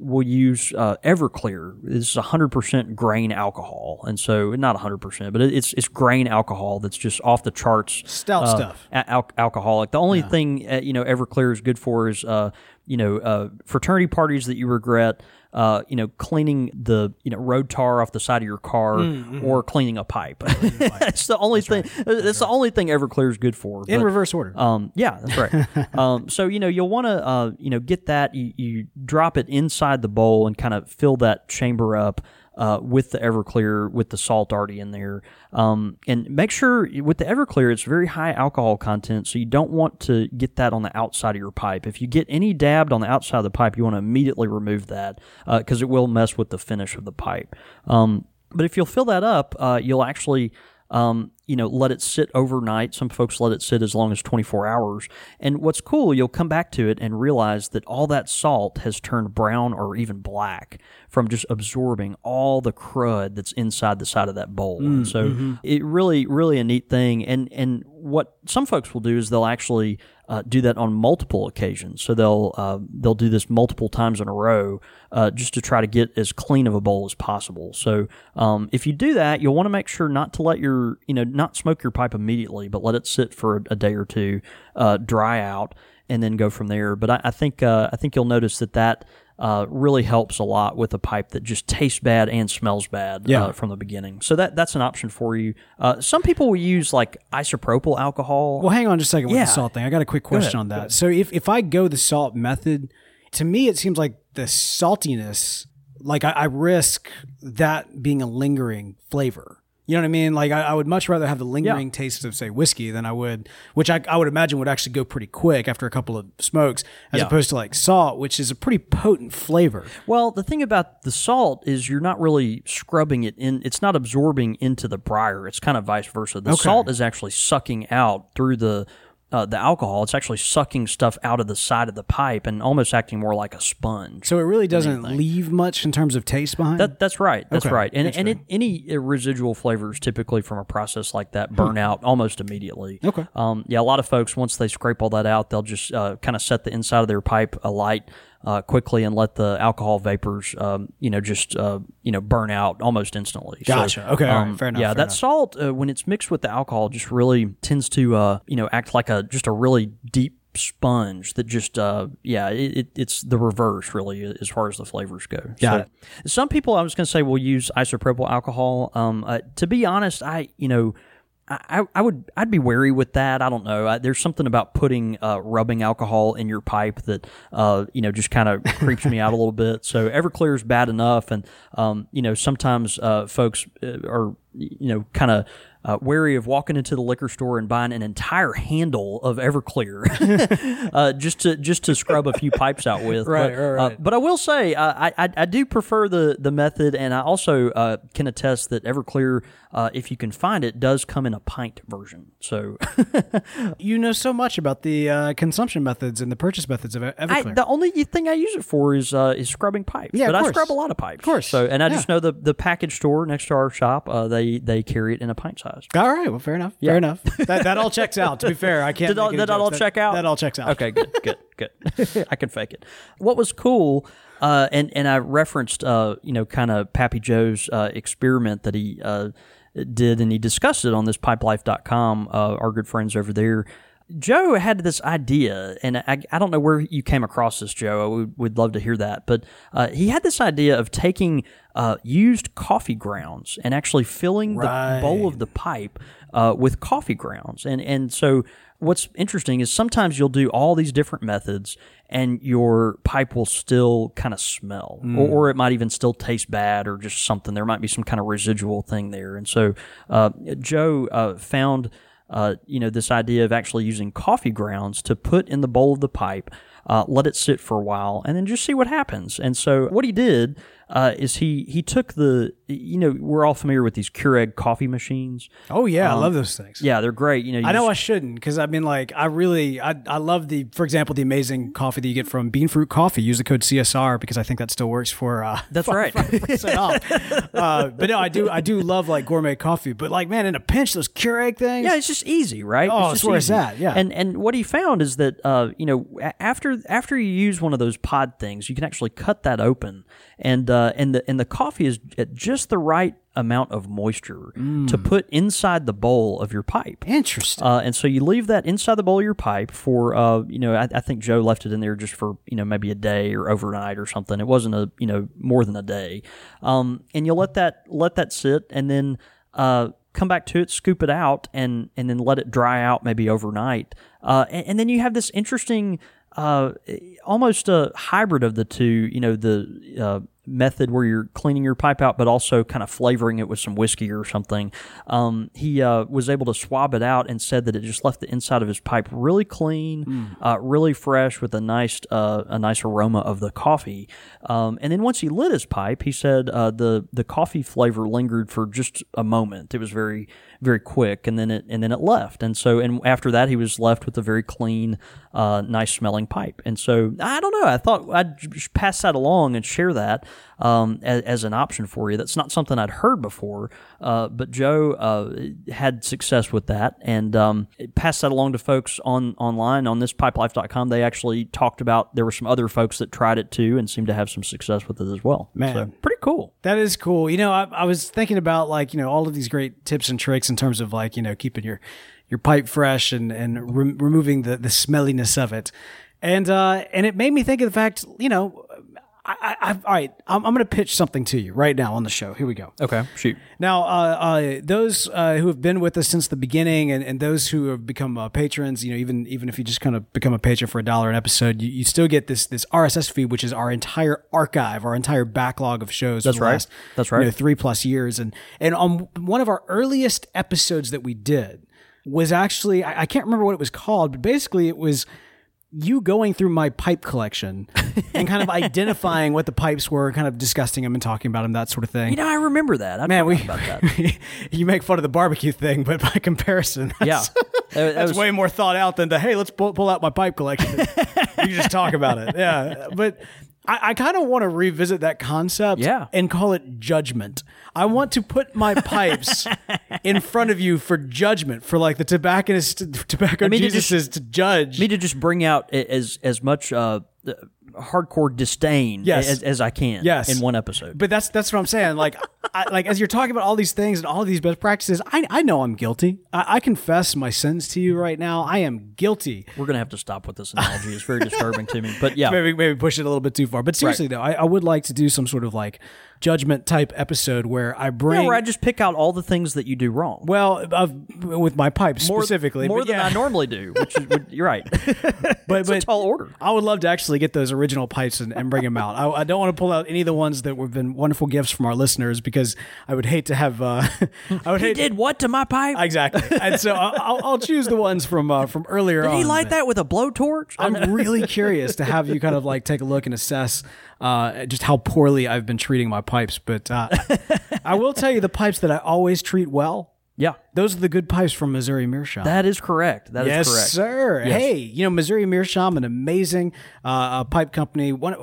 will use uh, Everclear. This is 100% grain alcohol, and so not 100%, but it's it's grain alcohol that's just off the charts. Stout uh, stuff. al- alcoholic. The only thing uh, you know Everclear is good for is uh, you know uh, fraternity parties that you regret. Uh, you know, cleaning the you know road tar off the side of your car, Mm, or cleaning a pipe. That's the only thing. That's the only thing Everclear is good for. in But- reverse order. um, yeah, that's right. um, so you know you'll want to uh, you know get that you, you drop it inside the bowl and kind of fill that chamber up uh, with the Everclear with the salt already in there, um, and make sure with the Everclear it's very high alcohol content, so you don't want to get that on the outside of your pipe. If you get any dabbed on the outside of the pipe, you want to immediately remove that because it will mess with the finish of the pipe. Um, but if you'll fill that up, uh, you'll actually um, you know, let it sit overnight. Some folks let it sit as long as 24 hours. And what's cool, you'll come back to it and realize that all that salt has turned brown or even black from just absorbing all the crud that's inside the side of that bowl. and so it really, really a neat thing. And and what some folks will do is they'll actually uh, do that on multiple occasions. So they'll uh, they'll do this multiple times in a row uh, just to try to get as clean of a bowl as possible. So um, if you do that, you'll want to make sure not to let your you know not smoke your pipe immediately, but let it sit for a, a day or two, uh, dry out, and then go from there. But I, I think uh, I think you'll notice that that. Uh, really helps a lot with a pipe that just tastes bad and smells bad Yeah. uh, from the beginning. So that that's an option for you. Uh, some people will use like isopropyl alcohol. Well, hang on just a second with Yeah. the salt thing. I got a quick question on that. So if, if I go the salt method, to me it seems like the saltiness, like I, I risk that being a lingering flavor. You know what I mean? Like I, I would much rather have the lingering taste of say whiskey than I would, which I, I would imagine would actually go pretty quick after a couple of smokes, as Yeah. opposed to like salt, which is a pretty potent flavor. Well, the thing about the salt is you're not really scrubbing it in. It's not absorbing into the briar. It's kind of vice versa. The salt is actually sucking out through the uh, the alcohol, it's actually sucking stuff out of the side of the pipe and almost acting more like a sponge. So it really doesn't leave much in terms of taste behind. That, that's right. That's Okay, right. And and it, any residual flavors typically from a process like that burn out almost immediately. Hmm. Okay. Um, yeah, a lot of folks once they scrape all that out, they'll just uh, kind of set the inside of their pipe alight uh, quickly and let the alcohol vapors, um, you know, just uh, you know burn out almost instantly. So, Gotcha. Okay, all right. um, Fair enough, Yeah, fair that enough. salt uh, when it's mixed with the alcohol just really tends to uh, you know act like a just a really deep sponge that just uh yeah it, it, it's the reverse really as far as the flavors go Got it some people i was going to say will use isopropyl alcohol um uh, to be honest i you know I, I would I'd be wary with that. I don't know. I, there's something about putting uh, rubbing alcohol in your pipe that uh, you know just kind of creeps me out a little bit. So Everclear is bad enough, and um, you know sometimes uh, folks uh, are you know kind of uh, wary of walking into the liquor store and buying an entire handle of Everclear uh, just to just to scrub a few pipes out with. Right, but, right. Uh, but I will say uh, I, I I do prefer the the method, and I also uh, can attest that Everclear, uh, if you can find it, does come in a pint version. So you know so much about the uh, consumption methods and the purchase methods of E-, I, Everclear. the only thing I use it for is uh, is scrubbing pipes. Yeah, but I scrub a lot of pipes. Of course. So and I Yeah. just know the the package store next to our shop, uh, they they carry it in a pint size. all right. Well, fair enough. Fair enough. That, that all checks out. To be fair, I can't. Did, all, did that all jokes. check out? That all checks out. Okay, good, good, good. I can fake it. What was cool, uh, and and I referenced, uh, you know, kind of Pappy Joe's uh, experiment that he uh, did, and he discussed it on this PipeLife.com. Uh, our good friends over there. Joe had this idea, and I, I don't know where you came across this, Joe. I would, would love to hear that. But uh, he had this idea of taking uh, used coffee grounds and actually filling the bowl of the pipe uh, with coffee grounds. And and so what's interesting is sometimes you'll do all these different methods and your pipe will still kind of smell or, or it might even still taste bad or just something. There might be some kind of residual thing there. And so uh, joe uh, found uh, you know this idea of actually using coffee grounds to put in the bowl of the pipe uh, let it sit for a while and then just see what happens. And so what he did uh, is he he took the you know we're all familiar with these Keurig coffee machines Oh yeah, I love those things. yeah they're great you know you I know just- I shouldn't because I mean, like, I really, I, I love the, for example, the amazing coffee that you get from Bean Fruit Coffee. Use the code CSR because I think that still works for. Uh, That's right. off. Uh, but no, I do, I do love like gourmet coffee. But like, man, in a pinch, those Keurig things. Yeah, it's just easy, right? Oh, it's where it's easy. at, yeah. And and what he found is that uh, you know after after you use one of those pod things, you can actually cut that open, and uh, and the and the coffee is at just the right amount of moisture to put inside the bowl of your pipe. Interesting. Uh, and so you leave that inside the bowl of your pipe for, uh, you know, I, I think Joe left it in there just for, you know, maybe a day or overnight or something. It wasn't a, you know, more than a day. Um, and you'll let that let that sit, and then uh, come back to it, scoop it out, and and then let it dry out maybe overnight. Uh, and, and then you have this interesting. Uh, almost a hybrid of the two, you know, the uh, method where you're cleaning your pipe out, but also kind of flavoring it with some whiskey or something. Um, he uh, was able to swab it out and said that it just left the inside of his pipe really clean, uh, really fresh, with a nice uh, a nice aroma of the coffee. Um, and then once he lit his pipe, he said uh, the the coffee flavor lingered for just a moment. It was very very quick, and then it and then it left. And so and after that, he was left with a very clean, uh, nice smelling pipe. And so I don't know. I thought I'd pass that along and share that um, as, as an option for you. That's not something I'd heard before, uh, but Joe uh, had success with that and um, passed that along to folks on online on this pipelife.com. They actually talked about there were some other folks that tried it too and seemed to have some success with it as well. Man. so, pretty cool. That is cool. You know, I, I was thinking about like you know all of these great tips and tricks in terms of like you know keeping your your pipe fresh and and re- removing the the smelliness of it, and uh and it made me think of the fact you know. I, I, I, all right, I'm, I'm going to pitch something to you right now on the show. Here we go. Okay, shoot. Now, uh, uh, those uh, who have been with us since the beginning, and, and those who have become uh, patrons, you know, even even if you just kind of become a patron for a dollar an episode, you, you still get this this RSS feed, which is our entire archive, our entire backlog of shows. That's for the right. last, That's you know, three plus years, and and on one of our earliest episodes that we did was actually I, I can't remember what it was called, but basically it was you going through my pipe collection and kind of identifying what the pipes were, kind of discussing them and talking about them, that sort of thing. You know, I remember that. I Man, we about that. you make fun of the barbecue thing, but by comparison, that's, Yeah, that that's was- way more thought out than the hey, let's pull, pull out my pipe collection. you just talk about it, yeah. But I, I kind of want to revisit that concept, Yeah. and call it judgment. I want to put my pipes in front of you for judgment, for like the tobacconist, tobacco I mean, to just- is to judge. me to just bring out as as much uh, hardcore disdain Yes. as, as I can Yes. in one episode. But that's that's what I'm saying. Like, I, like as you're talking about all these things and all these best practices, I, I know I'm guilty. I, I confess my sins to you right now. I am guilty. We're gonna have to stop with this analogy. It's very disturbing to me. But yeah, Maybe maybe push it a little bit too far. But seriously though, I, I would like to do some sort of like judgment type episode where I bring Yeah, where I just pick out all the things that you do wrong. well of, with my pipes More- specifically more than yeah. I normally do. Which is, you're right. But It's a tall order. I would love to actually get those original pipes and, and bring them out. I, I don't want to pull out any of the ones that have been wonderful gifts from our listeners because I would hate to have. Uh, I would He hate did what to my pipe? exactly, and so I- I'll, I'll choose the ones from uh, from earlier did on. he light that with a blowtorch? I'm really curious to have you kind of like take a look and assess uh, just how poorly I've been treating my pipes. But uh, I will tell you the pipes that I always treat well. yeah, Those are the good pipes from Missouri Meerschaum. that is correct. That is yes, correct. sir. Hey, you know Missouri Meerschaum, an amazing uh, uh, pipe company. One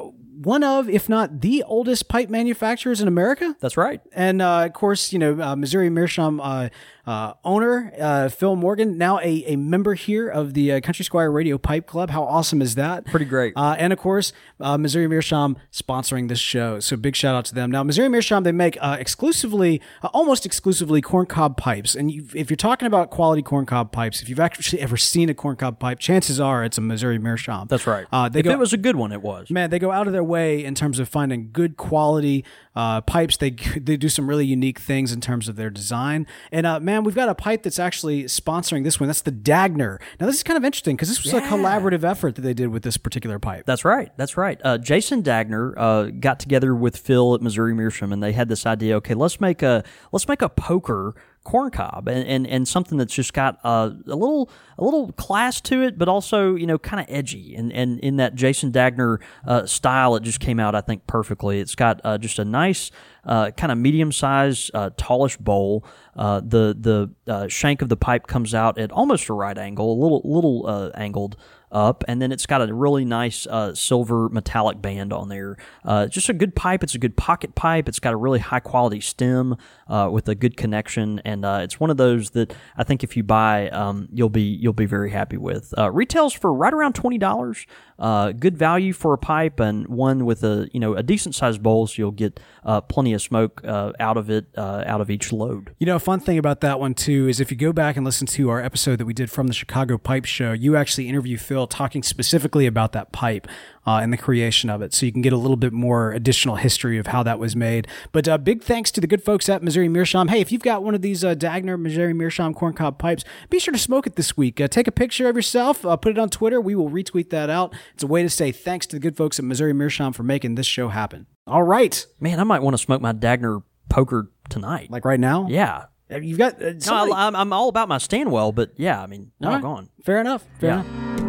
one of, if not the oldest pipe manufacturers in America. That's right. And uh, of course, you know, uh, Missouri Meerschaum uh, uh, owner, uh, Phil Morgan, now a, a member here of the uh, Country Squire Radio Pipe Club. How awesome is that? Pretty great. Uh, and of course, uh, Missouri Meerschaum sponsoring this show. So big shout out to them. Now, Missouri Meerschaum, they make uh, exclusively, uh, almost exclusively corncob pipes. And you, if you're talking about quality corncob pipes, if you've actually ever seen a corncob pipe, chances are it's a Missouri Meerschaum. That's right. Uh, they if go, it was a good one, it was. Man, they go out of their way in terms of finding good quality uh, pipes. They they do some really unique things in terms of their design. And uh, man, we've got a pipe that's actually sponsoring this one. That's the Dagner. Now this is kind of interesting because this was a collaborative effort that they did with this particular pipe. That's right. That's right. Uh, Jason Dagner uh, got together with Phil at Missouri Meerschaum, and they had this idea. Okay, let's make a let's make a poker corncob and, and, and something that's just got a, a little a little class to it, but also you know kind of edgy. And and in that Jason Dagner uh, style, it just came out I think perfectly. It's got uh, just a nice uh, kind of medium sized uh, tallish bowl. Uh, the the uh, shank of the pipe comes out at almost a right angle, a little little angled up, and then it's got a really nice uh, silver metallic band on there. Uh, just a good pipe. It's a good pocket pipe. It's got a really high quality stem uh, with a good connection, and uh, it's one of those that I think if you buy, um, you'll be you'll be very happy with. Uh, retails for right around twenty dollars. Uh, good value for a pipe and one with a you know a decent sized bowl, so you'll get uh, plenty of smoke uh, out of it out of each load. You know, a fun thing about that one too is if you go back and listen to our episode that we did from the Chicago Pipe Show, you actually interview Phil talking specifically about that pipe uh, and the creation of it, so you can get a little bit more additional history of how that was made. But uh, big thanks to the good folks at Missouri Meerschaum. Hey, if you've got one of these uh, Dagner Missouri Meerschaum corncob pipes, be sure to smoke it this week. Uh, take a picture of yourself, uh, put it on Twitter. We will retweet that out. It's a way to say thanks to the good folks at Missouri Meerschaum for making this show happen. All right, Man, I might want to smoke my Dagner poker tonight. like right now, yeah. you've got uh, No, I'm, I'm all about my Stanwell, but yeah, I mean, all right. gone. Fair enough. Fair Yeah. enough.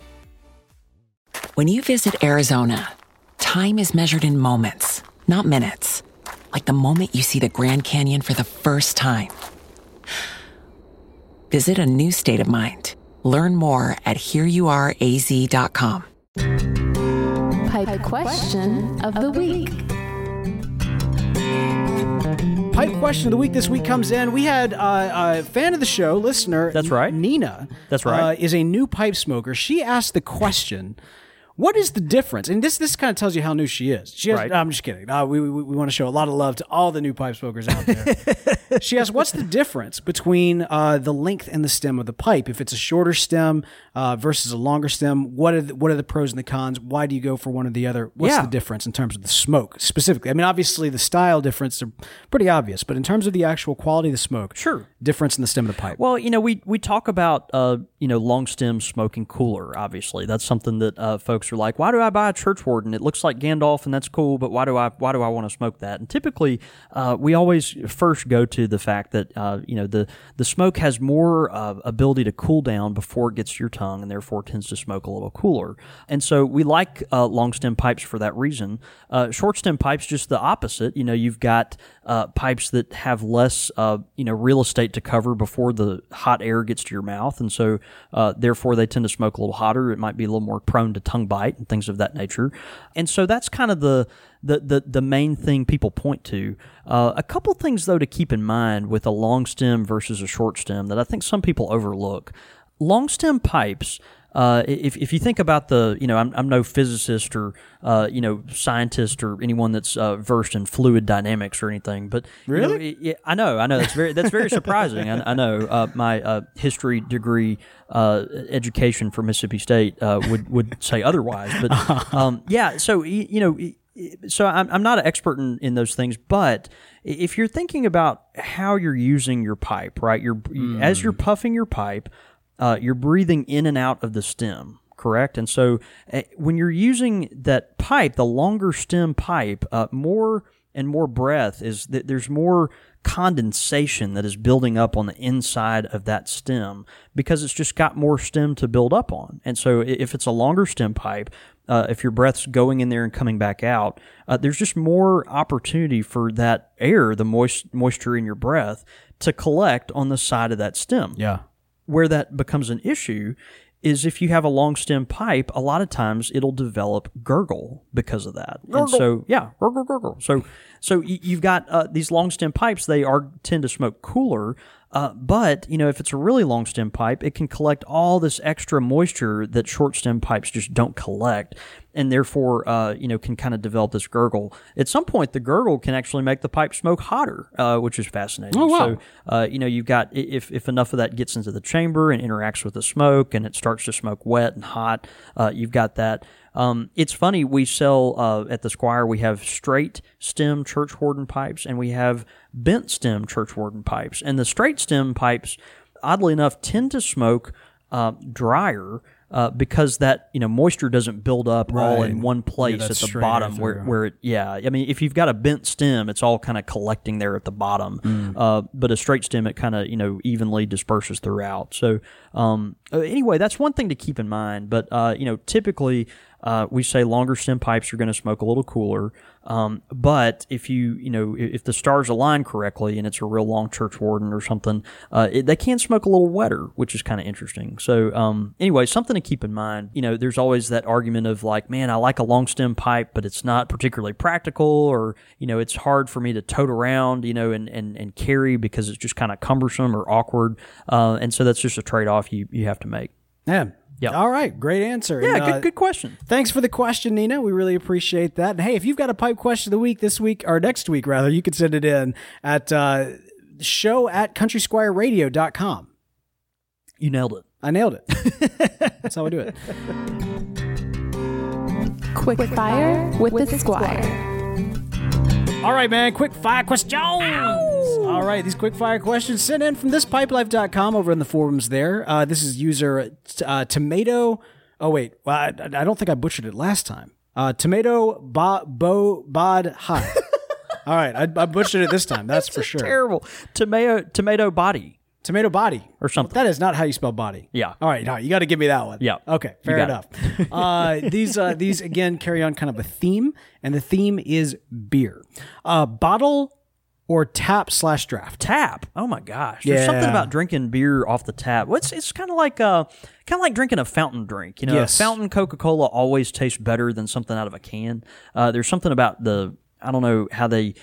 When you visit Arizona, time is measured in moments, not minutes. Like the moment you see the Grand Canyon for the first time. Visit a new state of mind. Learn more at hereyouareaz.com. Pipe question of the week. Pipe question of the week this week comes in. We had uh, a fan of the show, listener. That's right. Nina. That's right. Uh, is a new pipe smoker. She asked the question What is the difference? And this this kind of tells you how new she is. She has, Right. no, I'm just kidding. Uh, we we, we want to show a lot of love to all the new pipe smokers out there. she asks, "What's the difference between uh, the length and the stem of the pipe? If it's a shorter stem uh, versus a longer stem, what are the, what are the pros and the cons? Why do you go for one or the other? What's Yeah. the difference in terms of the smoke specifically? I mean, obviously the style difference are pretty obvious, but in terms of the actual quality of the smoke, Sure. difference in the stem of the pipe. Well, you know, we we talk about uh, you know long stem smoking cooler. Obviously, that's something that uh, folks are like, why do I buy a church warden? It looks like Gandalf, and that's cool, but why do I why do I want to smoke that? And typically, uh, we always first go to the fact that uh, you know the the smoke has more uh, ability to cool down before it gets to your tongue, and therefore tends to smoke a little cooler. And so we like uh, long stem pipes for that reason. Uh, short stem pipes just the opposite. You know, you've got uh, pipes that have less uh, you know real estate to cover before the hot air gets to your mouth, and so uh, therefore they tend to smoke a little hotter. It might be a little more prone to tongue bite and things of that nature. And so that's kind of the the the, the main thing people point to. Uh, a couple things though to keep in mind with a long stem versus a short stem that I think some people overlook. Long stem pipes. Uh, if, if you think about the, you know, I'm, I'm no physicist or, uh, you know, scientist or anyone that's uh, versed in fluid dynamics or anything, but you know, Really? it- yeah, I know, I know. That's very that's very surprising. I, I know. Uh, my uh, history degree uh, education from Mississippi State uh, would would say otherwise, but um, yeah. So you know, so I'm I'm not an expert in, in those things, but if you're thinking about how you're using your pipe, right? You're as you're puffing your pipe, uh, you're breathing in and out of the stem correct? And so uh, when you're using that pipe, the longer stem pipe, uh, more and more breath is that there's more condensation that is building up on the inside of that stem because it's just got more stem to build up on. And so if it's a longer stem pipe, uh, if your breath's going in there and coming back out, uh, there's just more opportunity for that air, the moist moisture in your breath, to collect on the side of that stem yeah. Where that becomes an issue is if you have a long stem pipe, a lot of times it'll develop gurgle because of that. And so, yeah, gurgle, gurgle. So, so you've got uh, these long stem pipes. They are tend to smoke cooler, uh, but you know if it's a really long stem pipe, it can collect all this extra moisture that short stem pipes just don't collect, and therefore, uh, you know, can kind of develop this gurgle. At some point, the gurgle can actually make the pipe smoke hotter, uh, which is fascinating. Oh, wow. So, uh, you know, you've got if if enough of that gets into the chamber and interacts with the smoke, and it starts to smoke wet and hot, uh, you've got that. Um, it's funny we sell uh, at the Squire. We have straight stem church warden pipes, and we have bent stem churchwarden pipes. And the straight stem pipes, oddly enough, tend to smoke uh, drier. Uh, because that you know moisture doesn't build up all in one place that's at the bottom where, through. where it yeah I mean if you've got a bent stem it's all kind of collecting there at the bottom Mm. uh, but a straight stem it kind of you know evenly disperses throughout so um, uh, anyway that's one thing to keep in mind but uh, you know typically uh, we say longer stem pipes are going to smoke a little cooler. Um, but if you you know if the stars align correctly and it's a real long church warden or something uh, it, they can smoke a little wetter which is kind of interesting. So um, anyway something to keep in mind you know there's always that argument of like man i like a long stem pipe but it's not particularly practical or you know it's hard for me to tote around you know and and, and carry because it's just kind of cumbersome or awkward. Uh, and so that's just a trade-off you you have to make. Yeah. Yeah. All right. Great answer. yeah And, uh, good good question Thanks for the question, Nina. We really appreciate that. And hey, if you've got a pipe question of the week this week, or next week rather, you can send it in at uh, show at countrysquireradio.com. you nailed it I nailed it. That's how I do it. Quick fire with the squire. All right, man. Quick fire questions. All right, these quick fire questions sent in from thispipelife.com over in the forums there. Uh, this is user uh, tomato. Oh wait, well, I, I don't think I butchered it last time. Uh, tomato bo, bo bod hi. All right, I, I butchered it this time. That's for sure. terrible tomato tomato body Tomato body Or something. That is not how you spell body. Yeah. All right. Right. You got to give me that one. Yeah. Okay. Fair enough. uh, these uh, these again carry on kind of a theme, and the theme is beer. Uh, bottle or tap slash draft. tap. Oh my gosh, there's something about drinking beer off the tap. What's it's kind of like uh kind of like drinking a fountain drink. You know, Yes. a fountain Coca Cola always tastes better than something out of a can. Uh, there's something about the I don't know how they.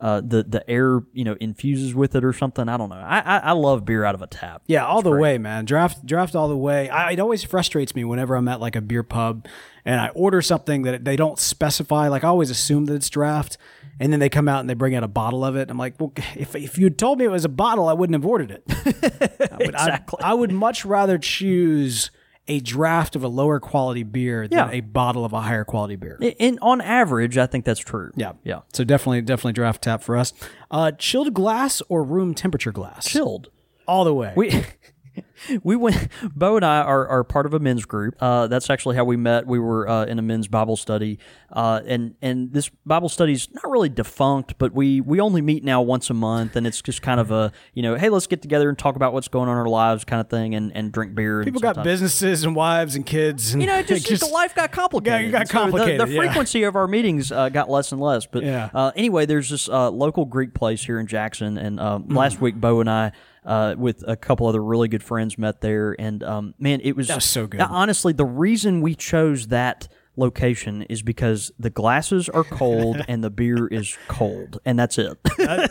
Uh, the the air you know infuses with it or something. I don't know. I I, I love beer out of a tap. Yeah, all the way, man. Draft, draft all the way. I, it always frustrates me whenever I'm at like a beer pub and I order something that they don't specify. Like I always assume that it's draft, and then they come out and they bring out a bottle of it. I'm like, well, if if you told me it was a bottle, I wouldn't have ordered it. I would, Exactly. I, I would much rather choose a draft of a lower quality beer than Yeah. a bottle of a higher quality beer. And on average, I think that's true. yeah, yeah. So definitely, definitely draft tap for us. Uh, chilled glass or room temperature glass? Chilled. all the way. We we went. Bo and I are, are part of a men's group. Uh, that's actually how we met. We were uh, in a men's Bible study, uh, and and this Bible study's not really defunct, but we we only meet now once a month, and it's just kind of a you know, hey, let's get together and talk about what's going on in our lives, kind of thing, and, and drink beer. People got businesses and wives and kids. And You know, just, just- life got complicated. Yeah, it got So the- complicated, The, yeah. frequency of our meetings uh, got less and less. But Yeah. uh, anyway, there's this uh, local Greek place here in Jackson, and um, Mm. last week Bo and I. Uh, with a couple other really good friends met there, and um, man, it was, was so good. Honestly, the reason we chose that location is because the glasses are cold and the beer is cold, and that's it. that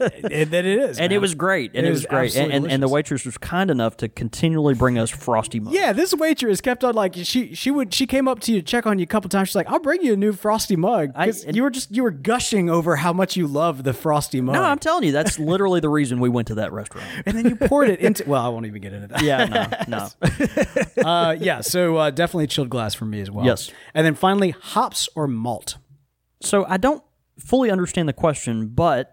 it is, and man. it was great, and It it, was was great, and, and, and the waitress was kind enough to continually bring us frosty mugs. Yeah, this waitress kept on like she she would she came up to you to check on you a couple times. She's like, "I'll bring you a new frosty mug." I- you were just you were gushing over how much you love the frosty mug. No, I'm telling you, that's literally the reason we went to that restaurant. and then you poured it into. Well, I won't even get into that. Yeah, no, no. Uh, yeah, so uh, definitely chilled glass for me as well. Yes. And then finally, hops or malt. So I don't fully understand the question, but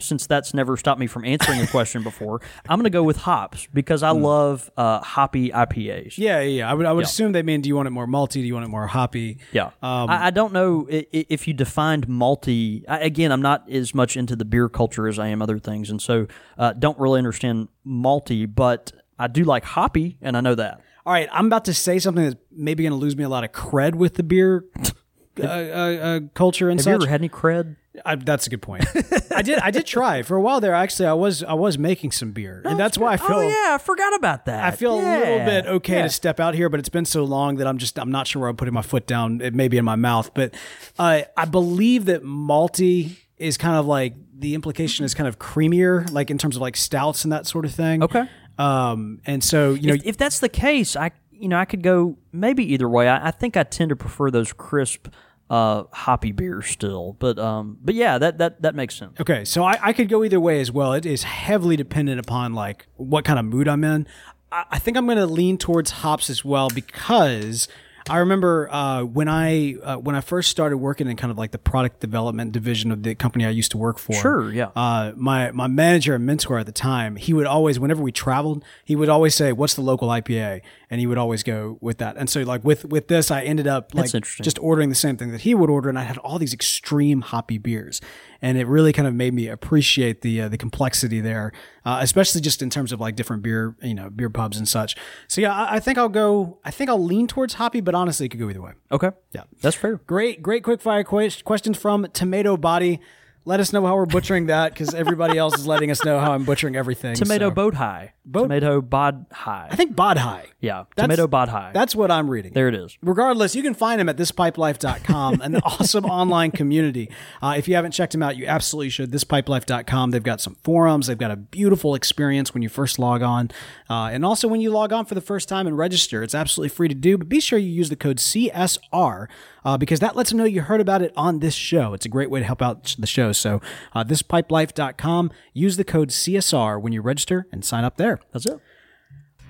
since that's never stopped me from answering a question before, I'm going to go with hops because I love uh, hoppy IPAs. Yeah, yeah. yeah. I would I would Yeah. assume they mean, do you want it more malty? Do you want it more hoppy? Yeah. Um, I, I don't know i- i- if you defined malty. I, again, I'm not as much into the beer culture as I am other things, and so uh, don't really understand malty, but I do like hoppy, and I know that. All right, I'm about to say something that's maybe going to lose me a lot of cred with the beer uh, uh, uh, culture and Have such. you ever had any cred? I, that's a good point. I did. I did try for a while there. Actually, I was. I was making some beer, and that's why I feel. oh yeah, I forgot about that. I feel a little bit okay Yeah. to step out here, but it's been so long that I'm just. I'm not sure where I'm putting my foot down. It may be in my mouth, but uh, I believe that malty is kind of like the implication is kind of creamier, like in terms of like stouts and that sort of thing. Okay. Um, and so you know, if, if that's the case, I you know I could go maybe either way. I, I think I tend to prefer those crisp, uh, hoppy beers still. But um, but yeah, that that that makes sense. Okay, so I, I could go either way as well. It is heavily dependent upon like what kind of mood I'm in. I, I think I'm going to lean towards hops as well because I remember uh, when I uh, when I first started working in kind of like the product development division of the company I used to work for. Sure, yeah. Uh, my my manager and mentor at the time, he would always, whenever we traveled, he would always say, "What's the local IPA?" And he would always go with that. And so, like with with this, I ended up like just ordering the same thing that he would order, and I had all these extreme hoppy beers, and it really kind of made me appreciate the uh, the complexity there, uh, especially just in terms of like different beer, you know, beer pubs and such. So yeah, I, I think I'll go. I think I'll lean towards hoppy, but honestly, it could go either way. Okay, Yeah. that's fair. Great, great quick fire que- questions from Tomato Body. Let us know how we're butchering that because everybody else is letting us know how I'm butchering everything. Tomato so. boat high. Tomato bod high. I think bod high. yeah, That's- tomato bod high. That's what I'm reading. there it is. Regardless, you can find him at thispipelife.com, an awesome online community. Uh, if you haven't checked him out, you absolutely should. Thispipelife.com. They've got some forums. They've got a beautiful experience when you first log on. Uh, and also when you log on for the first time and register, it's absolutely free to do. But be sure you use the code CSR uh, because that lets them know you heard about it on this show. It's a great way to help out the show. So uh, thispipelife.com. Use the code CSR when you register and sign up there. That's it.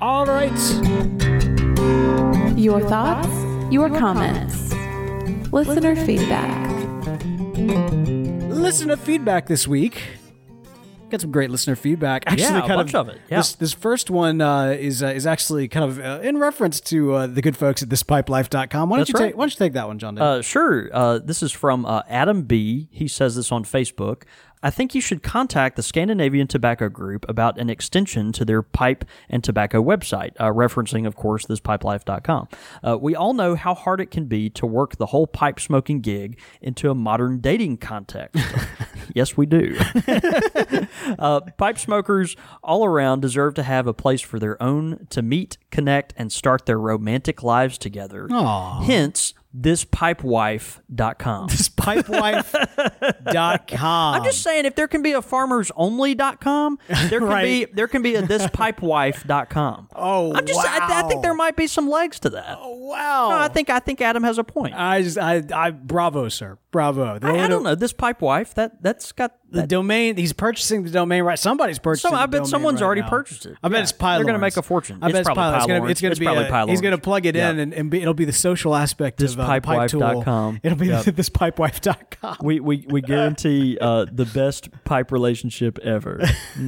All right. Your thoughts, your comments, listener feedback. listener feedback this week. Got some great listener feedback. Actually, Yeah, a kind bunch of it, yeah. This this first one uh, is uh, is actually kind of uh, in reference to uh, the good folks at thispipelife.com. Why don't That's you take right. Why don't you take that one, John? Uh, sure. Uh, this is from uh, Adam B. He says this on Facebook. I think you should contact the Scandinavian Tobacco Group about an extension to their pipe and tobacco website, uh, referencing, of course, this pipelife.com. Uh, we all know how hard it can be to work the whole pipe smoking gig into a modern dating context. yes, we do. uh, pipe smokers all around deserve to have a place for their own to meet, connect, and start their romantic lives together. Aw. Hence, thispipewife.com. Thispipewife.com. I'm just saying, if there can be a farmersonly.com, there can Right. be there can be a thispipewife.com. Oh, I'm just I, I think there might be some legs to that. Oh, wow. No, I think I think Adam has a point. I just I I bravo, sir. Bravo. I, I don't know this pipe wife that that's got The that, domain he's purchasing the domain right. Somebody's purchasing. So, I the bet domain someone's right already now. purchased it. I bet Yeah. it's Pylor's. They're gonna make a fortune. I bet It's it's. It's gonna, Pylor's. it's gonna It's be. probably a- he's gonna plug it in and, and be, it'll be the social aspect of uh, the pipe tool. It'll be Yep. this pipewife.com. we we we guarantee uh, the best pipe relationship ever.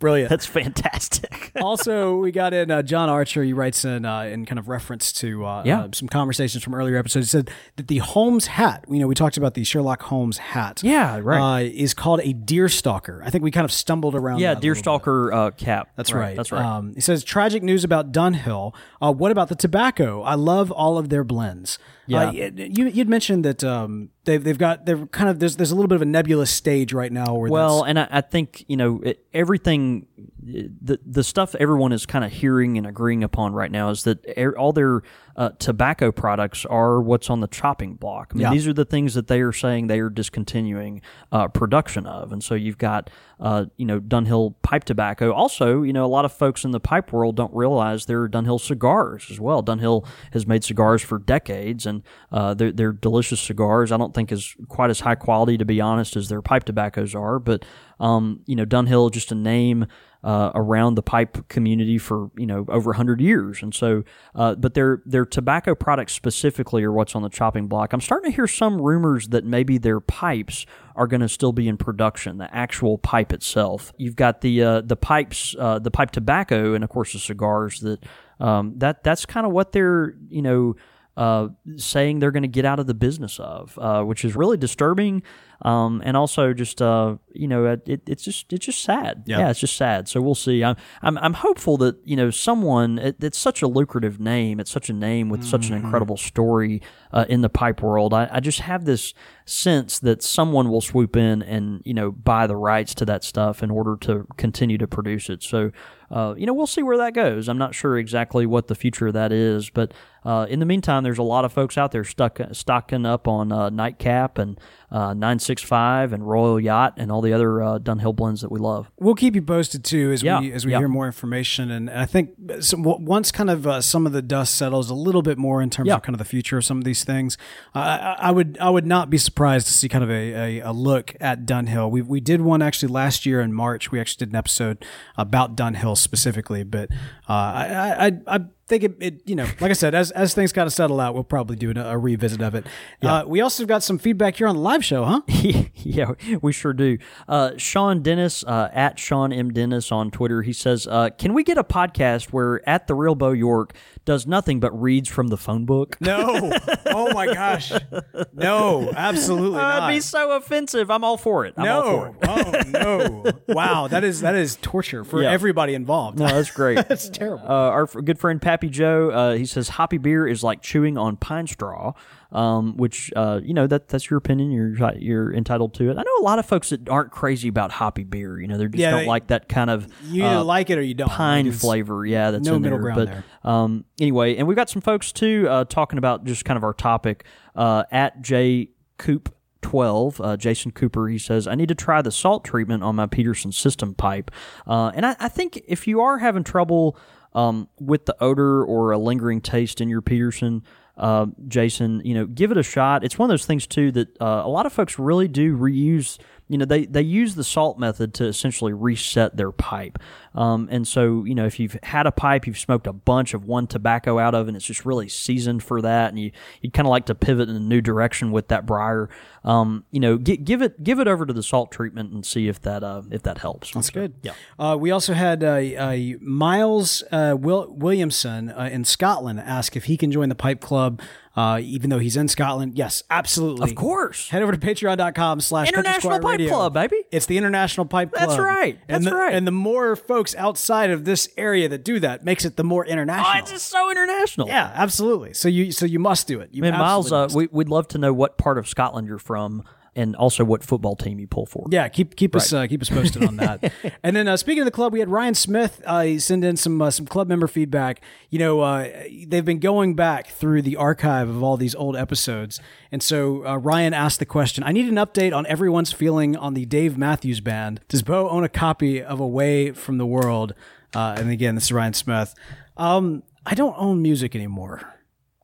Brilliant. That's fantastic. also, we got in uh, John Archer. He writes in uh, in kind of reference to uh, Yeah. uh, some conversations from earlier episodes. He said that the Holmes hat, you know, we talked about the Sherlock Holmes hat. Yeah, right. Uh, is called a deer stalker. I think we kind of stumbled around. yeah, that a. Deerstalker uh, cap. That's right. That's right. Um, he says tragic news about Dunhill. Uh, what about the tobacco? I love all of their blends. Yeah. Uh, you you'd mentioned that um, they've they've got they're kind of there's there's a little bit of a nebulous stage right now where Well, and I, I think you know it, everything, the the stuff everyone is kind of hearing and agreeing upon right now is that er, all their uh, tobacco products are what's on the chopping block. I mean, Yeah. these are the things that they are saying they are discontinuing uh, production of, and so you've got uh, you know Dunhill pipe tobacco. Also, you know a lot of folks in the pipe world don't realize there are Dunhill cigars as well. Dunhill has made cigars for decades, and uh, they're, they're delicious cigars. I don't think is quite as high quality, to be honest, as their pipe tobaccos are, but um, you know Dunhill just a name uh, around the pipe community for you know over 100 years. And so uh, but their their tobacco products specifically are what's on the chopping block. I'm starting to hear some rumors that maybe their pipes are going to still be in production the actual pipe itself. You've got the uh, the pipes uh, the pipe tobacco and of course the cigars that um, that that's kind of what they're you know uh, saying they're going to get out of the business of, uh, which is really disturbing, um, and also just uh, you know it, it's just it's just sad. Yeah. it's just sad. So we'll see. I'm I'm, I'm hopeful that you know someone. It, it's such a lucrative name. It's such a name with such an incredible story uh, in the pipe world. I, I just have this sense that someone will swoop in and you know buy the rights to that stuff in order to continue to produce it. So uh, you know we'll see where that goes. I'm not sure exactly what the future of that is, but uh, in the meantime, there's a lot of folks out there stuck stocking up on uh, Nightcap and uh, 965 and Royal Yacht and all the other uh, Dunhill blends that we love. we'll keep you posted too as Yeah, we as we yeah. hear more information and, and I think some, once kind of uh, some of the dust settles a little bit more in terms Yeah. of kind of the future of some of these things, I, I would I would not be surprised to see kind of a, a, a look at Dunhill. We we did one actually last year in March. We actually did an episode about Dunhill specifically, but uh, I, I I think it, it you know like I said as as things kind of settle out, we'll probably do a, a revisit of it. Uh, we also got some feedback here on the live show, huh? yeah, we sure do. Uh, Sean Dennis uh, at Sean M Dennis on Twitter. He says, uh, "Can we get a podcast where at the real Bo York does nothing but reads from the phone book?" No. oh my gosh. No, absolutely not. That'd be so offensive. I'm all for it. I'm all for no. it. Oh no. Wow, that is that is torture for Yeah. everybody involved. No, that's great. That's terrible. Uh, our good friend Pappy Joe, uh, he says hoppy beer is like chewing on pine straw, um, which uh, you know that that's your opinion. You're you're entitled to it. I know a lot of folks that aren't crazy about hoppy beer. You know, they just Yeah, don't they- like that kind of you uh, like it or you don't. pine it's- flavor. Yeah, that's no in middle there. ground but, there. Um, anyway, and we've got some folks too uh, talking about just kind of our topic uh, at J Coop. 12 uh, jason cooper he says i need to try the salt treatment on my peterson system pipe uh, and I, I think if you are having trouble um, with the odor or a lingering taste in your peterson uh, jason you know give it a shot. It's one of those things too that uh, a lot of folks really do reuse you know they, they use the salt method to essentially reset their pipe um, and so you know if you've had a pipe you've smoked a bunch of one tobacco out of and it's just really seasoned for that and you you'd kind of like to pivot in a new direction with that briar um, you know gi- give it give it over to the salt treatment and see if that uh, if that helps That's good. yeah Uh, we also had uh, uh, Miles uh, Will- Williamson uh, in Scotland ask if he can join the Pipe Club, uh, even though he's in Scotland. Yes, absolutely. Of course. Head over to patreon.com slash International Pipe Radio. Club, baby. It's the International Pipe Club. That's right. and That's the, right. And the more folks outside of this area that do that makes it the more international. oh, it's just so international yeah, absolutely. So you so you must do it. You Man, Miles, uh, we, we'd love to know what part of Scotland you're from. And also what football team you pull for. Yeah, keep keep us uh, keep us posted on that. and then uh, speaking of the club, we had Ryan Smith. Uh, he sent in some uh, some club member feedback. You know, uh, they've been going back through the archive of all these old episodes, and so uh, Ryan asked the question: I need an update on everyone's feeling on the Dave Matthews Band. Does Bo own a copy of Away from the World? Uh, and again, this is Ryan Smith. Um, I don't own music anymore.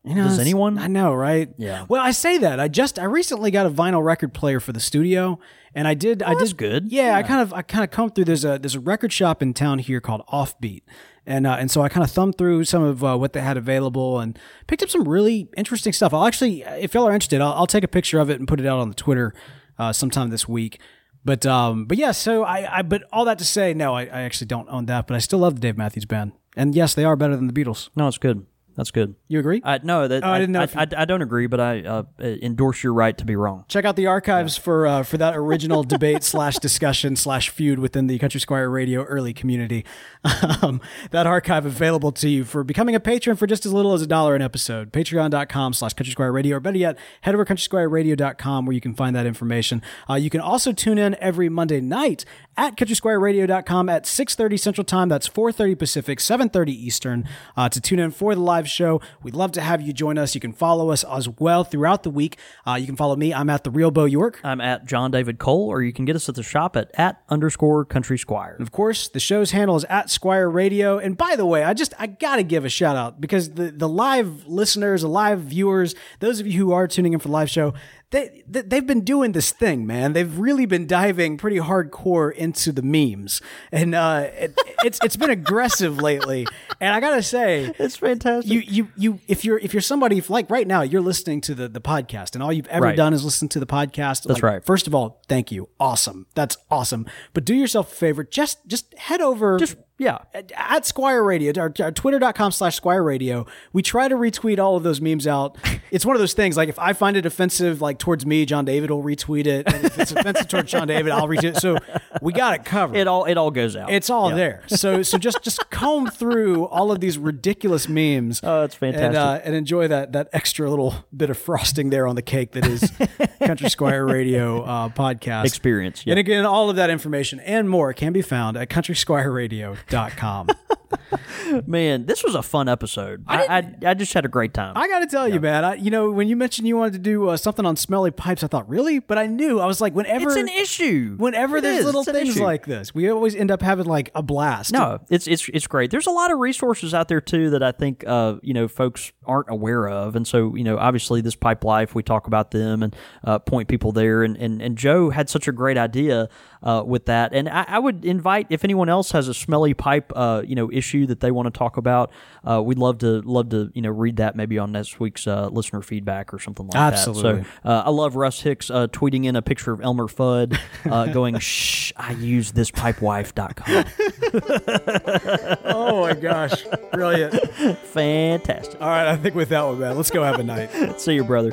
You know, Does anyone? I know, right? Yeah. Well, I say that. I just I recently got a vinyl record player for the studio, and I did. I Oh, did good. Yeah, I kind of I kind of come through. There's a there's a record shop in town here called Offbeat, and uh, and so I kind of thumbed through some of uh, what they had available and picked up some really interesting stuff. I'll actually, if y'all are interested, I'll, I'll take a picture of it and put it out on the Twitter uh, sometime this week. But um, but yeah, so I, I but all that to say, no, I, I actually don't own that, but I still love the Dave Matthews Band, and yes, they are better than the Beatles. No, it's good. That's good. You agree? I no, that Oh, I I, didn't know I, you- I, I don't agree, but I uh, endorse your right to be wrong. Check out the archives for uh, for that original debate slash discussion slash feud within the Country Squire Radio early community. Um, that archive available to you for becoming a patron for just as little as a dollar an episode. Patreon.com slash Country Squire Radio, or better yet, head over to CountrySquireRadio.com where you can find that information. Uh, you can also tune in every Monday night at CountrySquireRadio.com at 6.30 Central Time. That's 4.30 Pacific, 7.30 Eastern uh, to tune in for the live show. We'd love to have you join us. You can follow us as well throughout the week. Uh, you can follow me. I'm at The Real Bo York. I'm at John David Cole, or you can get us at the shop at at underscore Country Squire. And Of course, the show's handle is at Squire Radio. And by the way, I just I gotta give a shout out because the the live listeners, the live viewers, those of you who are tuning in for the live show, they, they they've been doing this thing, man. They've really been diving pretty hardcore into the memes, and uh, it, it's it's been aggressive lately. And I gotta say, It's fantastic. you you you if you're if you're somebody if, like right now you're listening to the the podcast and all you've ever Right. done is listen to the podcast That's like, right. first of all thank you awesome that's awesome but do yourself a favor just just head over Just yeah. at, at Squire Radio, our, our twitter.com slash Squire Radio. We try to retweet all of those memes out. It's one of those things, like if I find it offensive, like towards me, John David will retweet it. And if it's offensive towards John David, I'll retweet it. So we got it covered. It all it all goes out. it's all Yeah. there. So so just just comb through all of these ridiculous memes. Oh, that's And, fantastic. uh, and enjoy that that extra little bit of frosting there on the cake that is Country Squire Radio uh, podcast Experience, And again, all of that information and more can be found at countrysquireradio.com. Man, this was a fun episode. I I, I just had a great time. I got to tell you, man. I, you know, when you mentioned you wanted to do uh, something on smelly pipes, I thought really, but I knew I was like, whenever it's an issue. whenever It there's is. little things like this, we always end up having like a blast. No, it's it's it's great. There's a lot of resources out there too that I think uh, you know folks aren't aware of, and so you know obviously this Pipe Life we talk about them and uh, point people there, and, and and Joe had such a great idea uh, with that, and I, I would invite if anyone else has a smelly pipe uh, you know issue that they want to talk about, uh, we'd love to love to you know read that maybe on next week's uh, listener feedback or something like Absolutely. that. So uh, I love Russ Hicks uh, tweeting in a picture of Elmer Fudd uh, going, "Shh, I use this pipewife.com." Oh my gosh, brilliant! Fantastic. All right, I think with that one, man, let's go have a night. See you, brother.